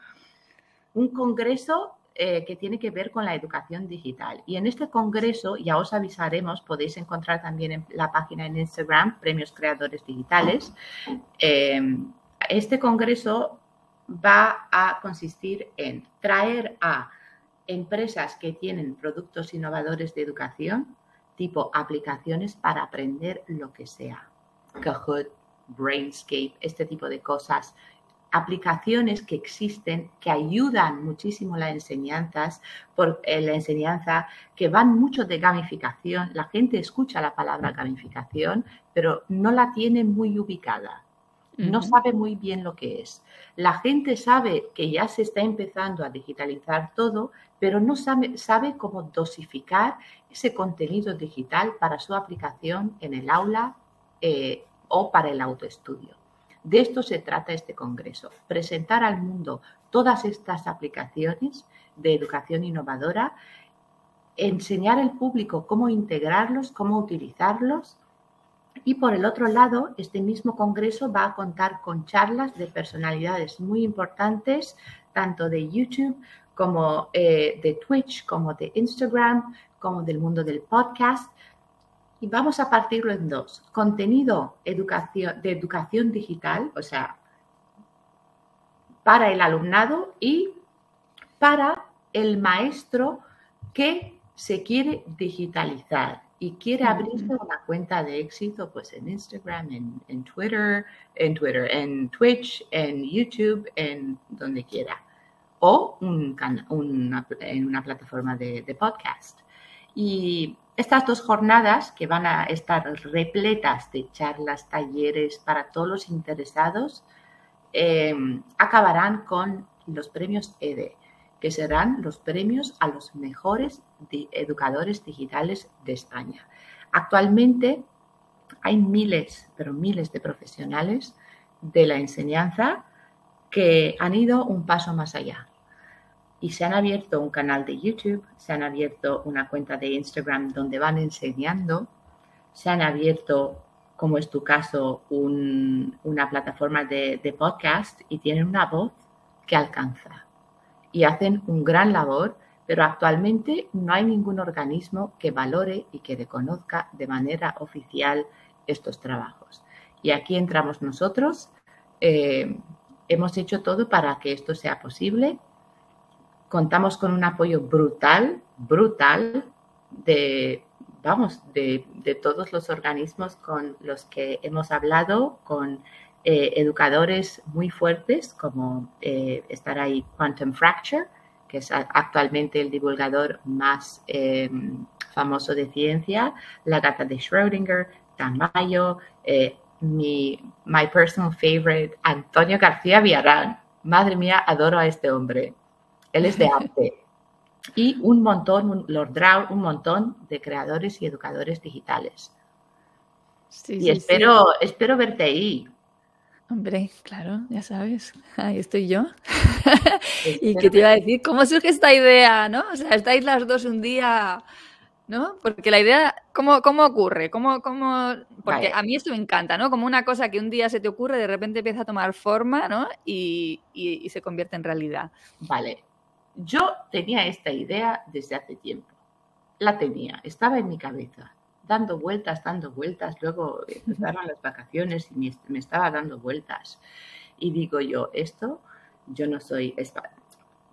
Un congreso eh, que tiene que ver con la educación digital. Y en este congreso, ya os avisaremos, podéis encontrar también en la página en Instagram, Premios Creadores Digitales. Em, este congreso va a consistir en traer a empresas que tienen productos innovadores de educación, tipo aplicaciones para aprender lo que sea. Kahoot, Brainscape, este tipo de cosas, aplicaciones que existen que ayudan muchísimo las enseñanzas, por, eh, la enseñanza, que van mucho de gamificación. La gente escucha la palabra gamificación, pero no la tiene muy ubicada. No sabe muy bien lo que es. La gente sabe que ya se está empezando a digitalizar todo, pero no sabe, sabe cómo dosificar ese contenido digital para su aplicación en el aula eh, o para el autoestudio. De esto se trata este Congreso, presentar al mundo todas estas aplicaciones de educación innovadora, enseñar al público cómo integrarlos, cómo utilizarlos. Y por el otro lado, este mismo Congreso va a contar con charlas de personalidades muy importantes, tanto de YouTube como eh, de Twitch, como de Instagram, como del mundo del podcast, y vamos a partirlo en dos. Contenido educación, de educación digital, o sea, para el alumnado y para el maestro que se quiere digitalizar y quiere abrirse una cuenta de éxito pues en Instagram, en, Twitter, en Twitter, en Twitch, en YouTube, en donde quiera. O un, en una plataforma de, de podcast. Y estas dos jornadas, que van a estar repletas de charlas, talleres para todos los interesados, em, acabarán con los premios EDE, que serán los premios a los mejores educadores digitales de España. Actualmente hay miles, pero miles de profesionales de la enseñanza que han ido un paso más allá y se han abierto un canal de YouTube, se han abierto una cuenta de Instagram donde van enseñando, se han abierto, como es tu caso, una plataforma de, de, podcast y tienen una voz que alcanza y hacen un gran labor, pero actualmente no hay ningún organismo que valore y que reconozca de manera oficial estos trabajos. Y aquí entramos nosotros. Eh, hemos hecho todo para que esto sea posible contamos con un apoyo brutal, brutal de, vamos, de, todos los organismos con los que hemos hablado, con eh, educadores muy fuertes, como eh, estar ahí Quantum Fracture, que es actualmente el divulgador más em, famoso de ciencia, la gata de Schrödinger, Tamayo, eh, mi my personal favorite, Antonio García Villarán. Madre mía, adoro a este hombre. Él es de arte. Y un montón, Lord Drow, un montón de creadores y educadores digitales. y espero, espero verte ahí.
Hombre, claro, ya sabes, ahí estoy yo. y qué te iba a decir, ¿cómo surge esta idea, no? O sea, estáis las dos un día, ¿no? Porque la idea, ¿cómo, cómo ocurre? ¿Cómo, cómo... Porque a mí esto me encanta, ¿no? Como una cosa que un día se te ocurre, de repente empieza a tomar forma, ¿no? y se convierte en realidad.
Vale, yo tenía esta idea desde hace tiempo. La tenía, estaba en mi cabeza, dando vueltas, dando vueltas. Luego empezaron las vacaciones y me, estaba dando vueltas. Y digo yo, esto, yo no soy español.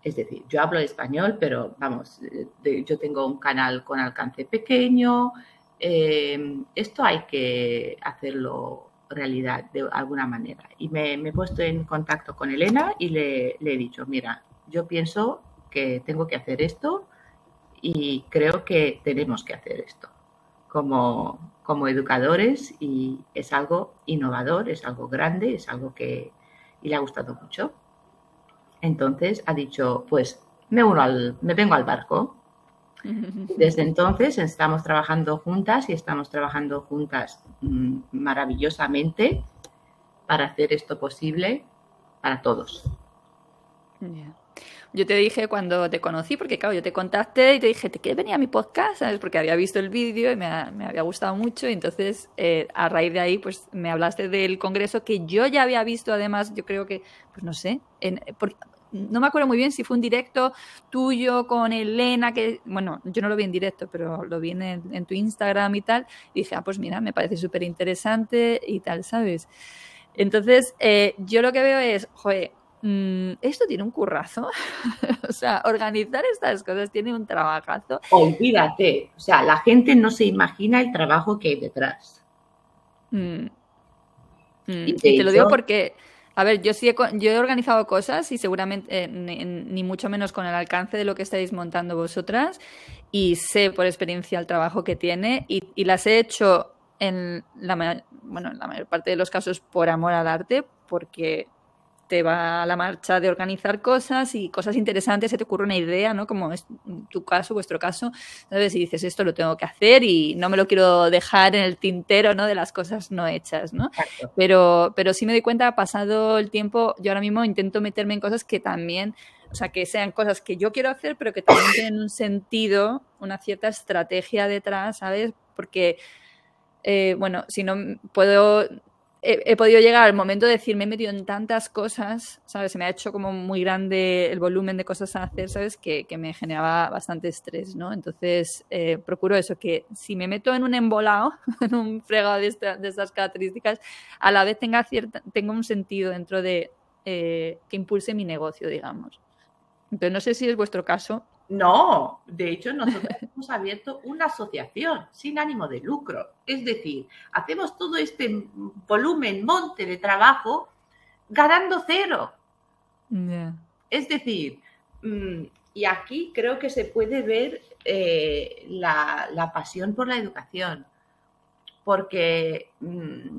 Es decir, yo hablo español, pero vamos, yo tengo un canal con alcance pequeño. Em, esto hay que hacerlo realidad de alguna manera. Y me, he puesto en contacto con Elena y le, le he dicho, mira, yo pienso que tengo que hacer esto y creo que tenemos que hacer esto como, como educadores y es algo innovador, es algo grande, es algo que y le ha gustado mucho. Entonces ha dicho, pues me uno al, me vengo al barco. Desde entonces estamos trabajando juntas y estamos trabajando juntas mm, maravillosamente para hacer esto posible para todos.
Yo te dije cuando te conocí, porque claro, yo te contacté y te dije, ¿te quieres venir a mi podcast? ¿Sabes? Porque había visto el vídeo y me, había gustado mucho. Y entonces, eh, a raíz de ahí, pues me hablaste del congreso que yo ya había visto, además, yo creo que, pues no sé, en, no me acuerdo muy bien si fue un directo tuyo con Elena, que, bueno, yo no lo vi en directo, pero lo vi en, tu Instagram y tal. Y dije, ah, pues mira, me parece súper interesante y tal, ¿sabes? Entonces, eh, yo lo que veo es, joder, Mm, esto tiene un currazo. o sea, organizar estas cosas tiene un trabajazo.
Olvídate, o sea, la gente no se imagina el trabajo que hay detrás.
Mm. Mm, y, te lo digo porque, a ver, yo sí he, yo he organizado cosas y seguramente eh, ni, mucho menos con el alcance de lo que estáis montando vosotras y sé por experiencia el trabajo que tiene y, y las he hecho en la, bueno, en la mayor parte de los casos por amor al arte porque te va a la marcha de organizar cosas y cosas interesantes, se te ocurre una idea, ¿no? Como es tu caso, vuestro caso, ¿sabes? Y dices, esto lo tengo que hacer y no me lo quiero dejar en el tintero, ¿no? De las cosas no hechas, ¿no? Pero, pero sí me doy cuenta, pasado el tiempo, yo ahora mismo intento meterme en cosas que también, o sea, que sean cosas que yo quiero hacer, pero que también tienen un sentido, una cierta estrategia detrás, ¿sabes? Porque... Eh, bueno, si no puedo he, podido llegar al momento de decir, me he metido en tantas cosas, ¿sabes? Se me ha hecho como muy grande el volumen de cosas a hacer, ¿sabes? Que, me generaba bastante estrés, ¿no? Entonces, eh, procuro eso, que si me meto en un embolado, en un fregado de, estas características, a la vez tenga, cierta, tenga un sentido dentro de eh, que impulse mi negocio, digamos. Entonces, no sé si es vuestro caso,
no, de hecho nosotros hemos abierto una asociación sin ánimo de lucro. Es decir, hacemos todo este volumen, monte de trabajo ganando cero. Es decir, mm, y aquí creo que se puede ver eh, la, pasión por la educación, porque mm,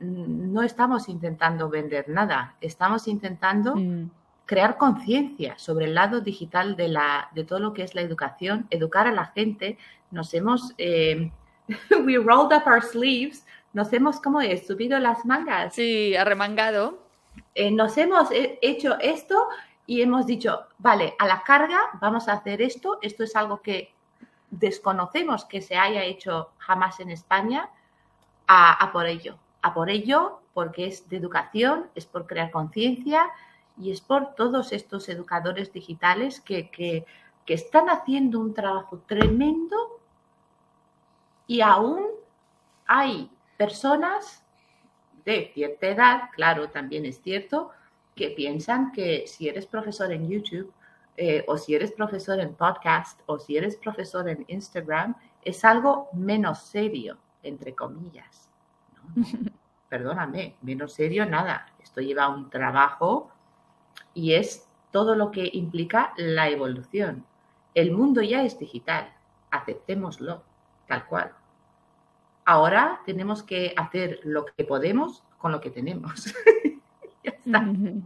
no estamos intentando vender nada, estamos intentando... Mm crear conciencia sobre el lado digital de, la, de todo lo que es la educación, educar a la gente. Nos hemos, eh, we rolled up our sleeves, nos hemos, ¿cómo es? Subido las mangas.
Sí, arremangado.
Eh, nos hemos hecho esto y hemos dicho, vale, a la carga vamos a hacer esto. Esto es algo que desconocemos que se haya hecho jamás en España, a, a por ello. A por ello, porque es de educación, es por crear conciencia, y es por todos estos educadores digitales que, están haciendo un trabajo tremendo y aún hay personas de cierta edad, claro, también es cierto, que piensan que si eres profesor en YouTube eh, o si eres profesor en podcast o si eres profesor en Instagram, es algo menos serio, entre comillas. Perdóname, menos serio nada. Esto lleva un trabajo y es todo lo que implica la evolución. El mundo ya es digital, aceptémoslo tal cual. Ahora tenemos que hacer lo que podemos con lo que tenemos.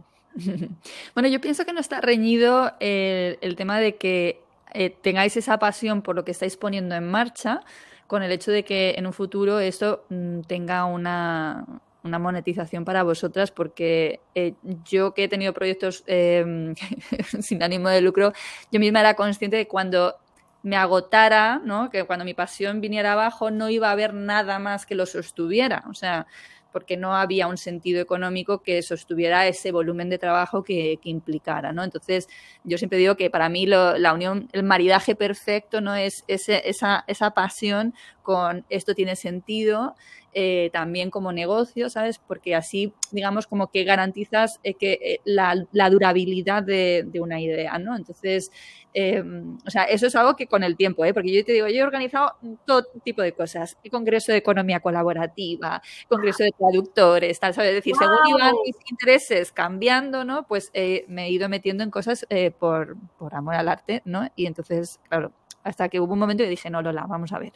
Bueno, yo pienso que no está reñido el, tema de que eh, tengáis esa pasión por lo que estáis poniendo en marcha con el hecho de que en un futuro esto mm, tenga una, una monetización para vosotras porque eh, yo que he tenido proyectos em, sin ánimo de lucro, yo misma era consciente de que cuando me agotara, ¿no? que cuando mi pasión viniera abajo no iba a haber nada más que lo sostuviera. O sea, porque no había un sentido económico que sostuviera ese volumen de trabajo que, implicara, ¿no? Entonces, yo siempre digo que para mí la unión, el maridaje perfecto no es esa, esa pasión con esto tiene sentido, eh, también como negocio, ¿sabes? Porque así, digamos, como que garantizas eh, que eh, la, durabilidad de, una idea, ¿no? Entonces, em, o sea, eso es algo que con el tiempo, ¿eh? Porque yo te digo, yo he organizado todo tipo de cosas, el Congreso de Economía Colaborativa, Congreso de Traductores, tal, ¿sabes? Es decir, según iban mis intereses cambiando, ¿no? Pues me he ido metiendo en cosas por, por amor al arte, ¿no? Y entonces, claro, hasta que hubo un momento que dije, no, Lola, vamos a ver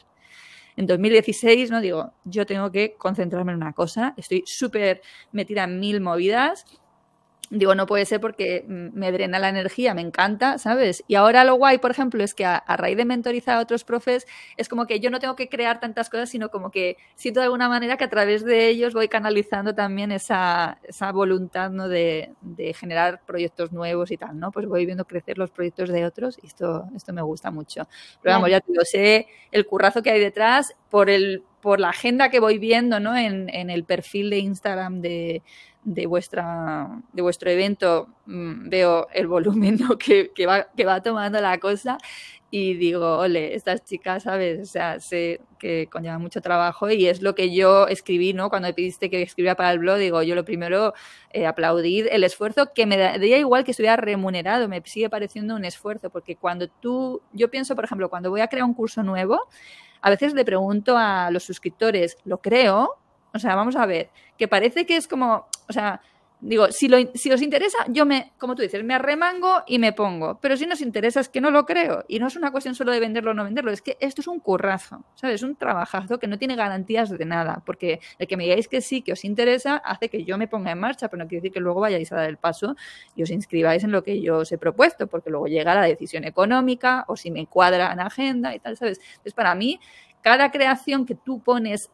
en 2016, ¿no? Digo, yo tengo que concentrarme en una cosa, estoy súper metida en mil movidas digo, no puede ser porque me drena la energía, me encanta, ¿sabes? Y ahora lo guay, por ejemplo, es que a, raíz de mentorizar a otros profes, es como que yo no tengo que crear tantas cosas, sino como que siento de alguna manera que a través de ellos voy canalizando también esa, esa voluntad ¿no? de, de, generar proyectos nuevos y tal, ¿no? Pues voy viendo crecer los proyectos de otros y esto, esto me gusta mucho. Pero vamos, ya te lo sé el currazo que hay detrás por el por la agenda que voy viendo ¿no? en, en el perfil de Instagram de, de, vuestra, de vuestro evento mm, veo el volumen que, que, va, que va tomando la cosa y digo, ole, estas chicas, ¿sabes? O sea, sé que conlleva mucho trabajo y es lo que yo escribí, ¿no? Cuando me pidiste que escribiera para el blog, digo, yo lo primero, eh, aplaudir el esfuerzo, que me daría igual que estuviera remunerado, me sigue pareciendo un esfuerzo, porque cuando tú, yo pienso, por ejemplo, cuando voy a crear un curso nuevo, a veces le pregunto a los suscriptores, ¿lo creo? O sea, vamos a ver, que parece que es como, o sea, digo, si, lo, si os interesa, yo me, como tú dices, me arremango y me pongo. Pero si nos interesa es que no lo creo. Y no es una cuestión solo de venderlo o no venderlo, es que esto es un currazo, ¿sabes? Es un trabajazo que no tiene garantías de nada. Porque el que me digáis que sí, que os interesa, hace que yo me ponga en marcha, pero no quiere decir que luego vayáis a dar el paso y os inscribáis en lo que yo os he propuesto, porque luego llega la decisión económica o si me cuadra en agenda y tal, ¿sabes? Entonces, para mí, cada creación que tú pones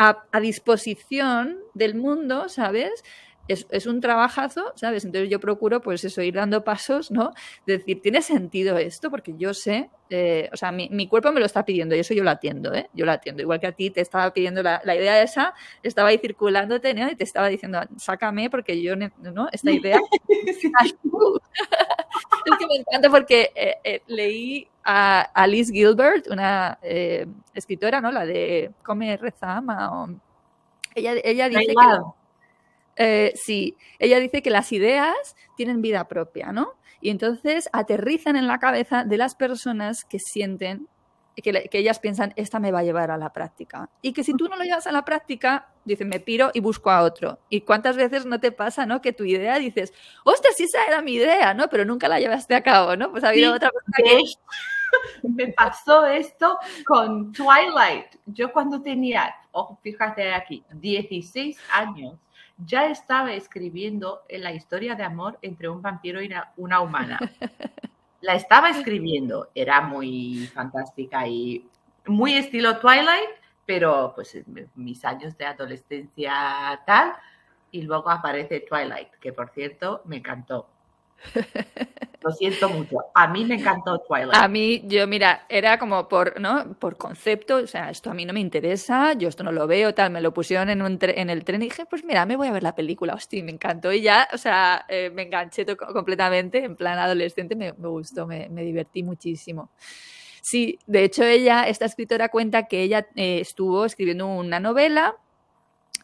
a, disposición del mundo, ¿sabes? Es, un trabajazo, ¿sabes? Entonces yo procuro, pues eso, ir dando pasos, ¿no? decir, ¿tiene sentido esto? Porque yo sé, eh, o sea, mi, cuerpo me lo está pidiendo y eso yo lo atiendo, ¿eh? Yo lo atiendo. Igual que a ti te estaba pidiendo la, idea esa, estaba ahí circulándote, ¿no? Y te estaba diciendo, sácame porque yo, ¿no? Esta idea. es que me encanta porque eh, eh, leí a Alice Gilbert, una escritora, ¿no? La de Come, Reza, Ama. Ella, ella dice que... Eh, sí, ella dice que las ideas tienen vida propia, ¿no? Y entonces aterrizan en la cabeza de las personas que sienten que, ellas piensan, esta me va a llevar a la práctica. Y que si tú no lo llevas a la práctica, dicen, me piro y busco a otro. ¿Y cuántas veces no te pasa, no? Que tu idea dices, ostras, sí, esa era mi idea, ¿no? Pero nunca la llevaste a cabo, ¿no? Pues ha habido otra persona que...
Me pasó esto con Twilight. Yo cuando tenía, oh, fíjate aquí, 16 años, ya estaba escribiendo en la historia de amor entre un vampiro y una humana. la estaba escribiendo, era muy fantástica y muy estilo Twilight, pero pues mis años de adolescencia tal, y luego aparece Twilight, que por cierto me encantó. Lo siento mucho. A mí me encantó Twilight.
A mí, yo, mira, era como por, ¿no? Por concepto, o sea, esto a mí no me interesa, yo esto no lo veo, tal, me lo pusieron en, un en el tren y dije, pues mira, me voy a ver la película, hostia, me encantó y ya, o sea, eh, me enganché completamente, en plan adolescente, me, gustó, me, divertí muchísimo. Sí, de hecho ella, esta escritora cuenta que ella eh, estuvo escribiendo una novela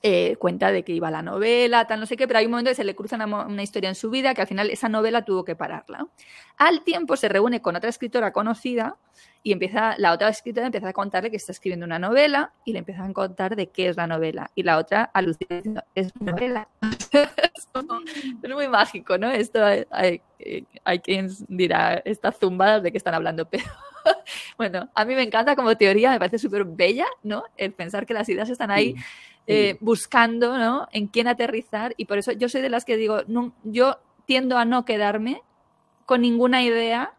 eh, cuenta de que iba la novela, tal, no sé qué, pero hay un momento que se le cruza una, historia en su vida que al final esa novela tuvo que pararla. Al tiempo se reúne con otra escritora conocida y empieza, la otra escritora empieza a contarle que está escribiendo una novela y le empieza a contar de qué es la novela. Y la otra alucina diciendo, es una novela. es muy mágico, ¿no? Esto hay, hay, quien dirá, estas zumbadas de qué están hablando, pero bueno, a mí me encanta como teoría, me parece súper bella, ¿no? El pensar que las ideas están ahí. Eh, buscando ¿no? en quién aterrizar y por eso yo soy de las que digo, no, yo tiendo a no quedarme con ninguna idea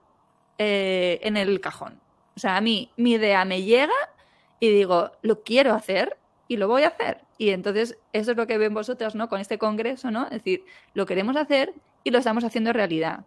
eh, en el cajón. O sea, a mí mi idea me llega y digo, lo quiero hacer y lo voy a hacer. Y entonces eso es lo que ven vosotras, ¿no? Con este congreso, ¿no? Es decir, lo queremos hacer y lo estamos haciendo realidad.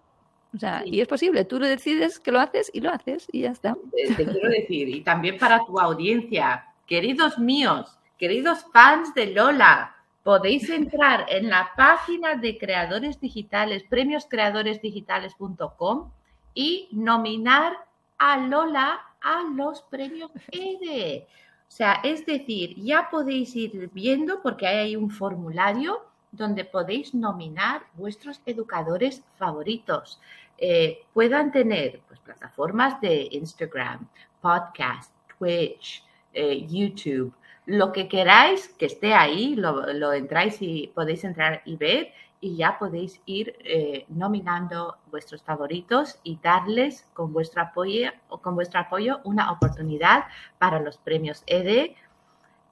O sea, y es posible, tú lo decides que lo haces y lo haces y ya está.
Te quiero decir, y también para tu audiencia, queridos míos, Queridos fans de Lola, podéis entrar en la página de creadores digitales, premioscreadoresdigitales.com y nominar a Lola a los premios EDE. O sea, es decir, ya podéis ir viendo porque hay un formulario donde podéis nominar vuestros educadores favoritos. Eh, puedan tener pues, plataformas de Instagram, podcast, Twitch, eh, YouTube, lo que queráis que esté ahí, lo, entráis y podéis entrar y ver y ya podéis ir eh, nominando vuestros favoritos y darles con vuestro apoyo, con vuestro apoyo una oportunidad para los premios ED.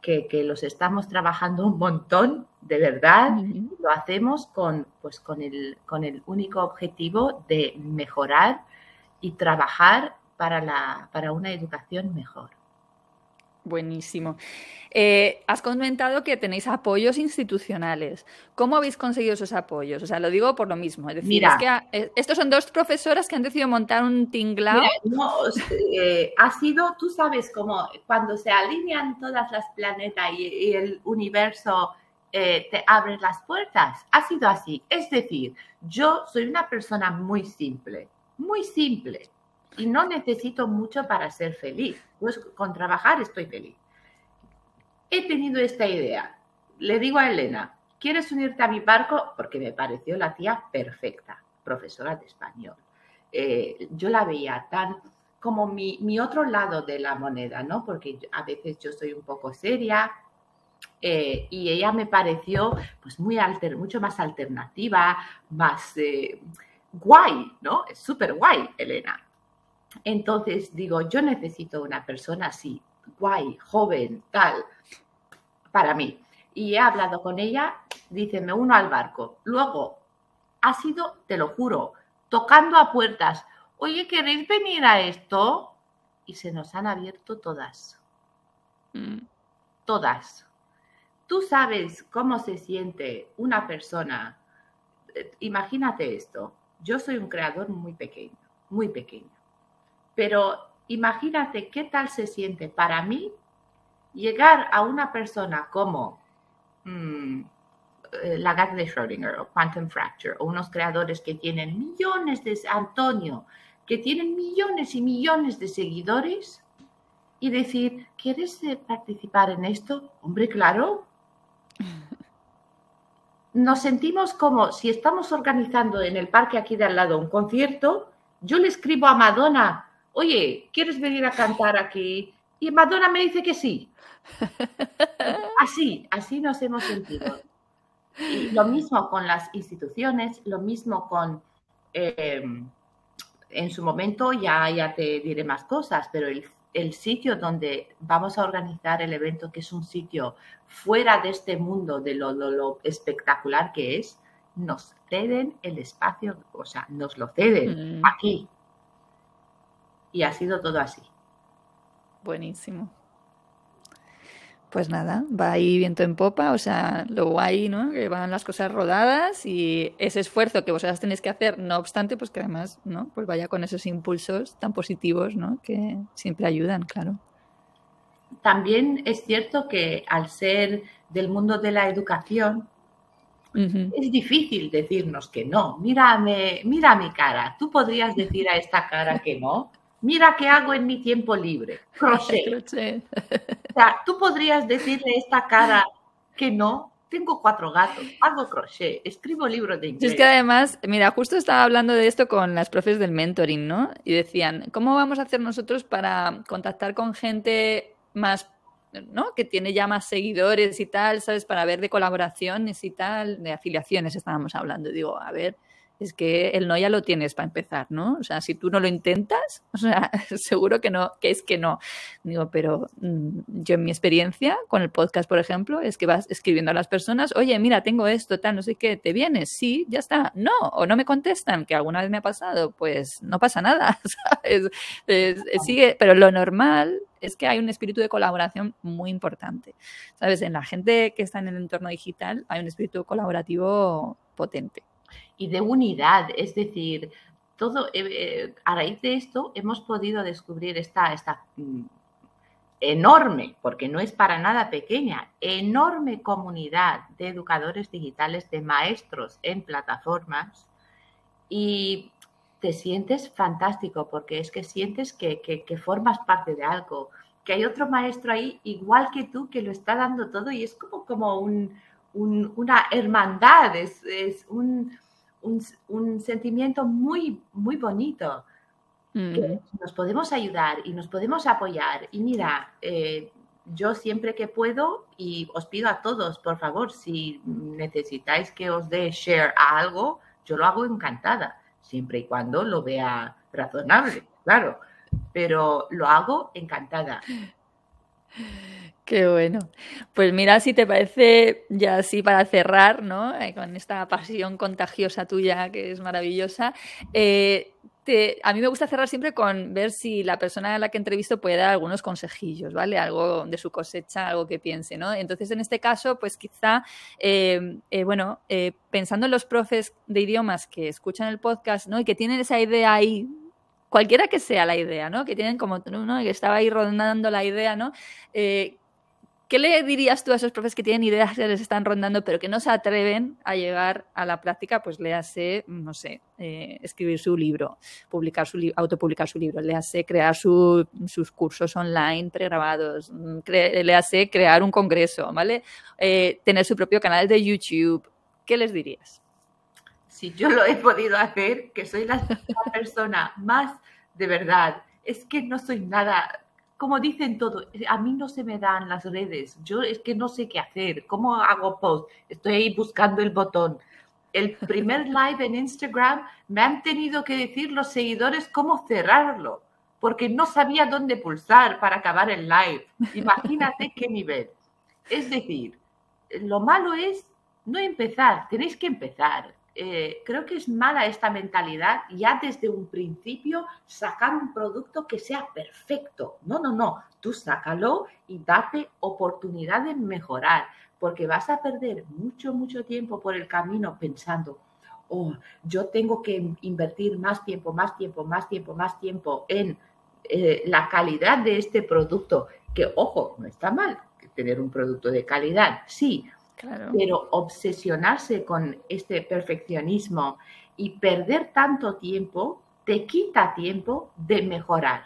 que, los estamos trabajando un montón, de verdad, lo hacemos con, pues, con, el, con el único objetivo de mejorar y trabajar para, la, para una educación mejor.
Buenísimo. Eh, has comentado que tenéis apoyos institucionales. ¿Cómo habéis conseguido esos apoyos? O sea, lo digo por lo mismo. Es decir, es que eh, estos son dos profesoras que han decidido montar un tinglao.
no, eh, ha sido, tú sabes, como cuando se alinean todas las planetas y, el universo te abre las puertas. Ha sido así. Es decir, yo soy una persona muy simple, muy simple y no necesito mucho para ser feliz. Pues con trabajar estoy feliz. He tenido esta idea. Le digo a Elena, ¿quieres unirte a mi barco? Porque me pareció la tía perfecta, profesora de español. Eh, yo la veía tan como mi, otro lado de la moneda, ¿no? Porque a veces yo soy un poco seria, eh, y ella me pareció pues muy alter, mucho más alternativa, más eh, guay, ¿no? Es súper guay, Elena. Entonces digo, yo necesito una persona así, guay, joven, tal, para mí. Y he hablado con ella, dice, me uno al barco. Luego, ha sido, te lo juro, tocando a puertas. Oye, ¿queréis venir a esto? Y se nos han abierto todas. Mm. Todas. Tú sabes cómo se siente una persona. Eh, imagínate esto. Yo soy un creador muy pequeño, muy pequeño. Pero imagínate qué tal se siente para mí llegar a una persona como mm, eh, la gata de Schrödinger o Quantum Fracture o unos creadores que tienen millones de Antonio, que tienen millones y millones de seguidores y decir, ¿quieres eh, participar en esto? Hombre, claro. Nos sentimos como si estamos organizando en el parque aquí de al lado un concierto, yo le escribo a Madonna oye, ¿quieres venir a cantar aquí? Y Madonna me dice que sí. Así, así nos hemos sentido. Y lo mismo con las instituciones, lo mismo con, em, en su momento ya, ya te diré más cosas, pero el, sitio donde vamos a organizar el evento, que es un sitio fuera de este mundo, de lo, lo espectacular que es, nos ceden el espacio, o sea, nos lo ceden mm. aquí, y ha sido todo así.
Buenísimo. Pues nada, va ahí viento en popa, o sea, lo guay, ¿no? Que van las cosas rodadas y ese esfuerzo que vosotras tenéis que hacer, no obstante, pues que además, ¿no? Pues vaya con esos impulsos tan positivos, ¿no? Que siempre ayudan, claro.
También es cierto que al ser del mundo de la educación, es difícil decirnos que no. Mírame, mira mi cara. Tú podrías decir a esta cara que no. Mira qué hago en mi tiempo libre. Crochet. o sea, tú podrías decirle a esta cara que no. Tengo cuatro gatos, hago crochet, escribo libros de inglés.
Es que además, mira, justo estaba hablando de esto con las profes del mentoring, ¿no? Y decían, ¿cómo vamos a hacer nosotros para contactar con gente más ¿no? Que tiene ya más seguidores y tal, ¿sabes? Para ver de colaboraciones y tal, de afiliaciones estábamos hablando. Digo, a ver, es que el no ya lo tienes para empezar, ¿no? O sea, si tú no lo intentas, o sea, seguro que no, que es que no. Digo, pero mm, yo en mi experiencia con el podcast, por ejemplo, es que vas escribiendo a las personas, oye, mira, tengo esto, tal, no sé qué, ¿te vienes? Sí, ya está. No, o no me contestan, que alguna vez me ha pasado, pues no pasa nada, ¿sabes? sigue, pero lo normal es que hay un espíritu de colaboración muy importante. ¿Sabes? En la gente que está en el entorno digital hay un espíritu colaborativo potente
y de unidad. Es decir, todo eh, eh, a raíz de esto hemos podido descubrir esta, esta mm, enorme, porque no es para nada pequeña, enorme comunidad de educadores digitales, de maestros en plataformas y te sientes fantástico porque es que sientes que, formas parte de algo, que hay otro maestro ahí igual que tú que lo está dando todo y es como, como una hermandad, es, es un, un, sentimiento muy, muy bonito. nos podemos ayudar y nos podemos apoyar. Y mira, eh, yo siempre que puedo, y os pido a todos, por favor, si necesitáis que os dé share a algo, yo lo hago encantada, siempre y cuando lo vea razonable, claro, pero lo hago encantada.
Qué bueno. Pues mira, si te parece, ya así para cerrar, ¿no? Eh, con esta pasión contagiosa tuya que es maravillosa. Eh, a mí me gusta cerrar siempre con ver si la persona a la que entrevisto puede dar algunos consejillos, ¿vale? Algo de su cosecha, algo que piense, ¿no? Entonces, en este caso, pues quizá, eh, bueno, pensando en los profes de idiomas que escuchan el podcast, ¿no? Y que tienen esa idea ahí cualquiera que sea la idea, ¿no? Que tienen como tú, ¿no? Que estaba ahí rondando la idea, ¿no? Eh, ¿Qué le dirías tú a esos profes que tienen ideas que les están rondando, pero que no se atreven a llegar a la práctica? Pues léase, no sé, eh, escribir su libro, publicar su autopublicar su libro, léase crear sus cursos online pregrabados, mm, léase crear un congreso, ¿vale? Eh, tener su propio canal de YouTube. ¿Qué les dirías?
Si yo lo he podido hacer, que soy la, persona más de verdad, es que no soy nada, como dicen todo, a mí no se me dan las redes, yo es que no sé qué hacer, ¿cómo hago post? Estoy ahí buscando el botón. El primer live en Instagram me han tenido que decir los seguidores cómo cerrarlo, porque no sabía dónde pulsar para acabar el live. Imagínate qué nivel. Es decir, lo malo es no empezar, tenéis que empezar. Eh, creo que es mala esta mentalidad ya desde un principio sacar un producto que sea perfecto. No, no, no, tú sácalo y date oportunidad de mejorar, porque vas a perder mucho, mucho tiempo por el camino pensando, oh, yo tengo que invertir más tiempo, más tiempo, más tiempo, más tiempo en eh, la calidad de este producto, que ojo, no está mal tener un producto de calidad, sí, pero obsesionarse con este perfeccionismo y perder tanto tiempo te quita tiempo de mejorar.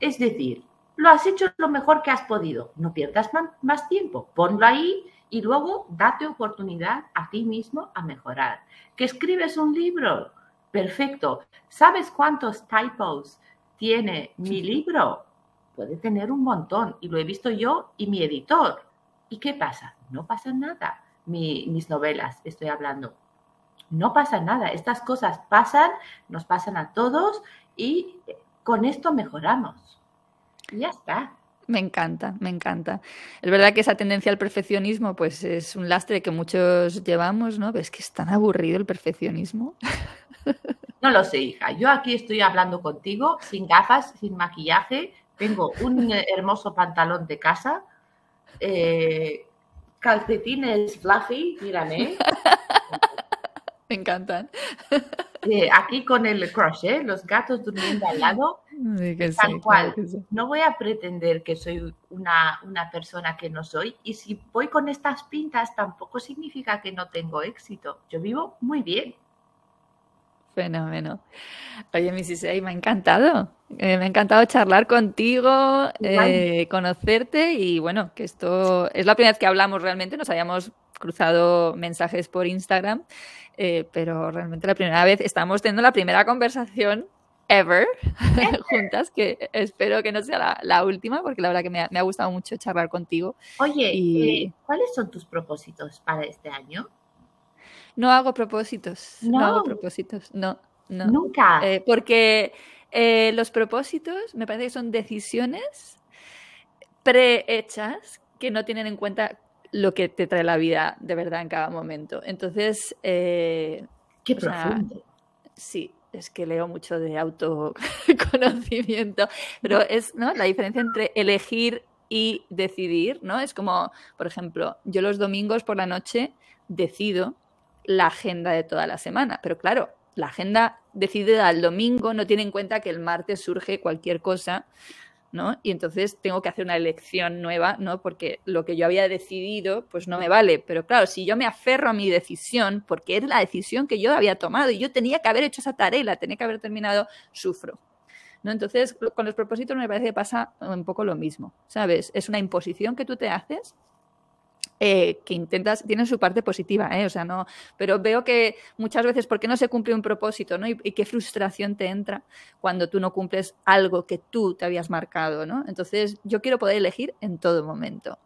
Es decir, lo has hecho lo mejor que has podido, no pierdas más tiempo, ponlo ahí y luego date oportunidad a ti mismo a mejorar. Que escribes un libro, perfecto. ¿Sabes cuántos typos tiene mi libro? Puede tener un montón y lo he visto yo y mi editor. ¿Y qué pasa? No pasa nada. mis novelas, estoy hablando. No pasa nada. Estas cosas pasan, nos pasan a todos y con esto mejoramos. ya está.
Me encanta, me encanta. Es verdad que esa tendencia al perfeccionismo, pues es un lastre que muchos llevamos, ¿no? ¿Ves que es tan aburrido el perfeccionismo?
No lo sé, hija. Yo aquí estoy hablando contigo, sin gafas, sin maquillaje. Tengo un hermoso pantalón de casa eh, calcetines fluffy, mírame.
Me encantan.
Eh, aquí con el crochet, los gatos durmiendo al lado. tal cual. No voy a pretender que soy una, una, persona que no soy. Y si voy con estas pintas, tampoco significa que no tengo éxito. Yo vivo muy bien.
Fenómeno. Oye, Mrs. me ha encantado. Eh, me ha encantado charlar contigo, eh, conocerte y bueno, que esto es la primera vez que hablamos realmente. Nos habíamos cruzado mensajes por Instagram, eh, pero realmente la primera vez estamos teniendo la primera conversación ever juntas, que espero que no sea la, última, porque la verdad que me ha, gustado mucho charlar contigo.
Oye, ¿cuáles son tus propósitos para este año?
No hago propósitos. No, hago propósitos. No, no.
Nunca.
Eh, porque eh, los propósitos me parece que son decisiones prehechas que no tienen en cuenta lo que te trae la vida de verdad en cada momento. Entonces.
Eh, Qué profundo.
sí, es que leo mucho de autoconocimiento, pero es ¿no? la diferencia entre elegir y decidir, ¿no? Es como, por ejemplo, yo los domingos por la noche decido la agenda de toda la semana. Pero claro, la agenda decidida el domingo no tiene en cuenta que el martes surge cualquier cosa, ¿no? Y entonces tengo que hacer una elección nueva, ¿no? Porque lo que yo había decidido, pues no me vale. Pero claro, si yo me aferro a mi decisión, porque es la decisión que yo había tomado y yo tenía que haber hecho esa tarea, la tenía que haber terminado, sufro. ¿No? Entonces, con los propósitos me parece que pasa un poco lo mismo, ¿sabes? Es una imposición que tú te haces eh, que intentas, tienen su parte positiva, ¿eh? o sea, no, pero veo que muchas veces, ¿por qué no se cumple un propósito, ¿no? Y, qué frustración te entra cuando tú no cumples algo que tú te habías marcado, ¿no? Entonces, yo quiero poder elegir en todo momento.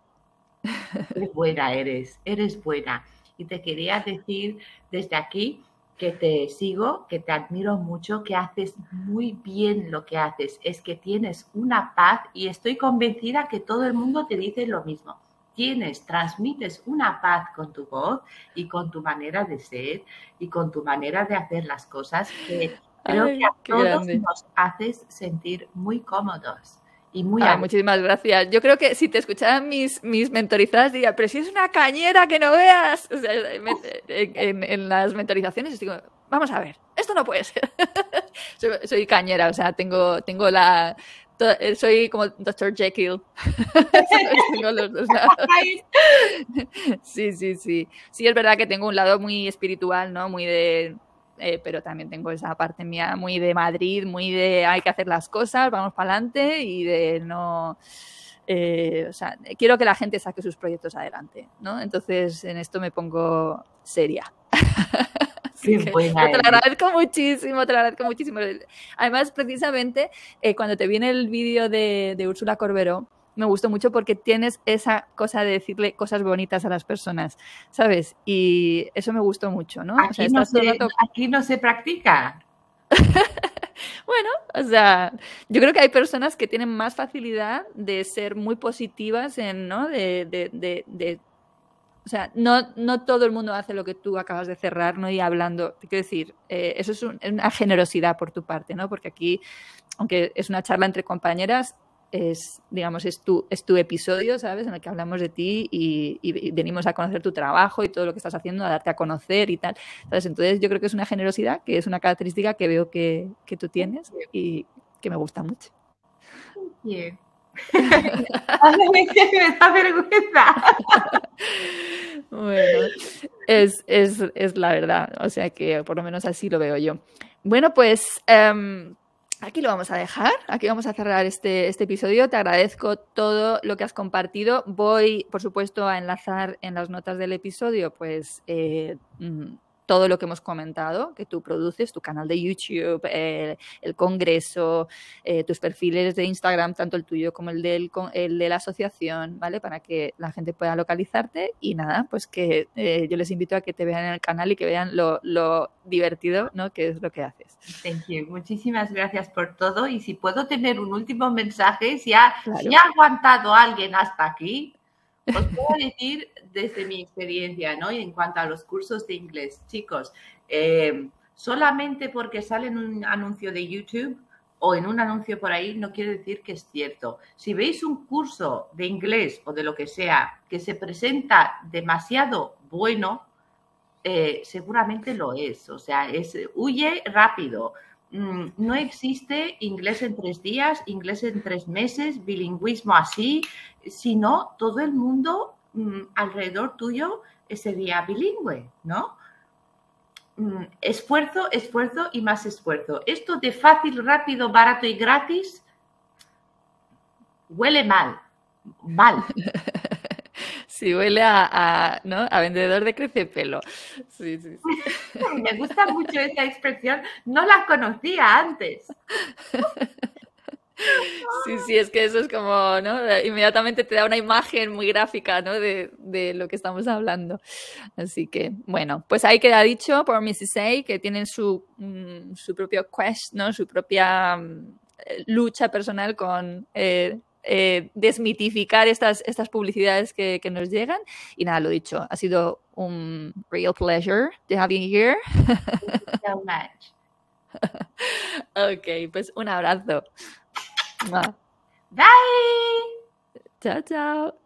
Qué buena eres, eres buena. Y te quería decir desde aquí que te sigo, que te admiro mucho, que haces muy bien lo que haces. Es que tienes una paz y estoy convencida que todo el mundo te dice lo mismo. Tienes, transmites una paz con tu voz y con tu manera de ser y con tu manera de hacer las cosas que creo que a todos nos haces sentir muy cómodos. Y muy
muchísimas gracias. Yo creo que si te escucharan mis, mis mentorizadas diría, pero si es una cañera que no veas. O sea, en, las mentorizaciones digo, vamos a ver, esto no puede ser. soy, cañera, o sea, tengo, tengo la, soy como Dr. Jekyll. sí, sí, sí. Sí, es verdad que tengo un lado muy espiritual, ¿no? Muy de eh, pero también tengo esa parte mía muy de Madrid, muy de hay que hacer las cosas, vamos para adelante y de no... Eh, o sea, quiero que la gente saque sus proyectos adelante, ¿no? Entonces en esto me pongo seria. Te lo agradezco muchísimo, te lo agradezco muchísimo. Además, precisamente, eh, cuando te viene el vídeo de, de Úrsula Corberó, me gustó mucho porque tienes esa cosa de decirle cosas bonitas a las personas, ¿sabes? Y eso me gustó mucho, ¿no?
Aquí, no, se, practica.
bueno, o sea, yo creo que hay personas que tienen más facilidad de ser muy positivas en, ¿no? De, de, de, o sea, no, no todo el mundo hace lo que tú acabas de cerrar, ¿no? Y hablando, quiero decir, eh, eso es una generosidad por tu parte, ¿no? Porque aquí, aunque es una charla entre compañeras, es, digamos, es tu, es tu episodio, ¿sabes? En el que hablamos de ti y, venimos a conocer tu trabajo y todo lo que estás haciendo, a darte a conocer y tal, ¿sabes? Entonces yo creo que es una generosidad, que es una característica que veo que, que tú tienes y que me gusta mucho.
vergüenza.
bueno, es, la verdad, o sea que por lo menos así lo veo yo. Bueno, pues... Um, Aquí lo vamos a dejar, aquí vamos a cerrar este, este, episodio. Te agradezco todo lo que has compartido. Voy, por supuesto, a enlazar en las notas del episodio, pues eh, mm, todo lo que hemos comentado, que tú produces, tu canal de YouTube, el congreso, eh, tus perfiles de Instagram, tanto el tuyo como el, del, el de la asociación, ¿vale? Para que la gente pueda localizarte y nada, pues que eh, yo les invito a que te vean en el canal y que vean lo, divertido, ¿no? Que es lo que haces.
Thank you. Muchísimas gracias por todo y si puedo tener un último mensaje, si ha, si ha aguantado alguien hasta aquí, os puedo decir desde mi experiencia, ¿no? Y en cuanto a los cursos de inglés, chicos, eh, solamente porque sale en un anuncio de YouTube o en un anuncio por ahí no quiere decir que es cierto. Si veis un curso de inglés o de lo que sea que se presenta demasiado bueno, eh, seguramente lo es. O sea, es huye rápido. Mm, no existe inglés en tres días, inglés en tres meses, bilingüismo así, sino todo el mundo mm, alrededor tuyo sería bilingüe, ¿no? Mm, esfuerzo, esfuerzo y más esfuerzo. Esto de fácil, rápido, barato y gratis huele mal, mal.
Sí, huele a, ¿no? a vendedor de crecepelo. Sí, sí,
sí. Me gusta mucho esa expresión. No la conocía antes.
Sí, sí, es que eso es como, ¿no? Inmediatamente te da una imagen muy gráfica, ¿no? De, de lo que estamos hablando. Así que, bueno, pues ahí queda dicho por Mrs. A que tienen su, mm, su propio quest, ¿no? Su propia mm, lucha personal con eh, eh, desmitificar estas, estas publicidades que, que, nos llegan. Y nada, lo dicho, ha sido un real pleasure to have you here.
Thank you so much.
ok, pues un abrazo.
Bye.
Chao, chao.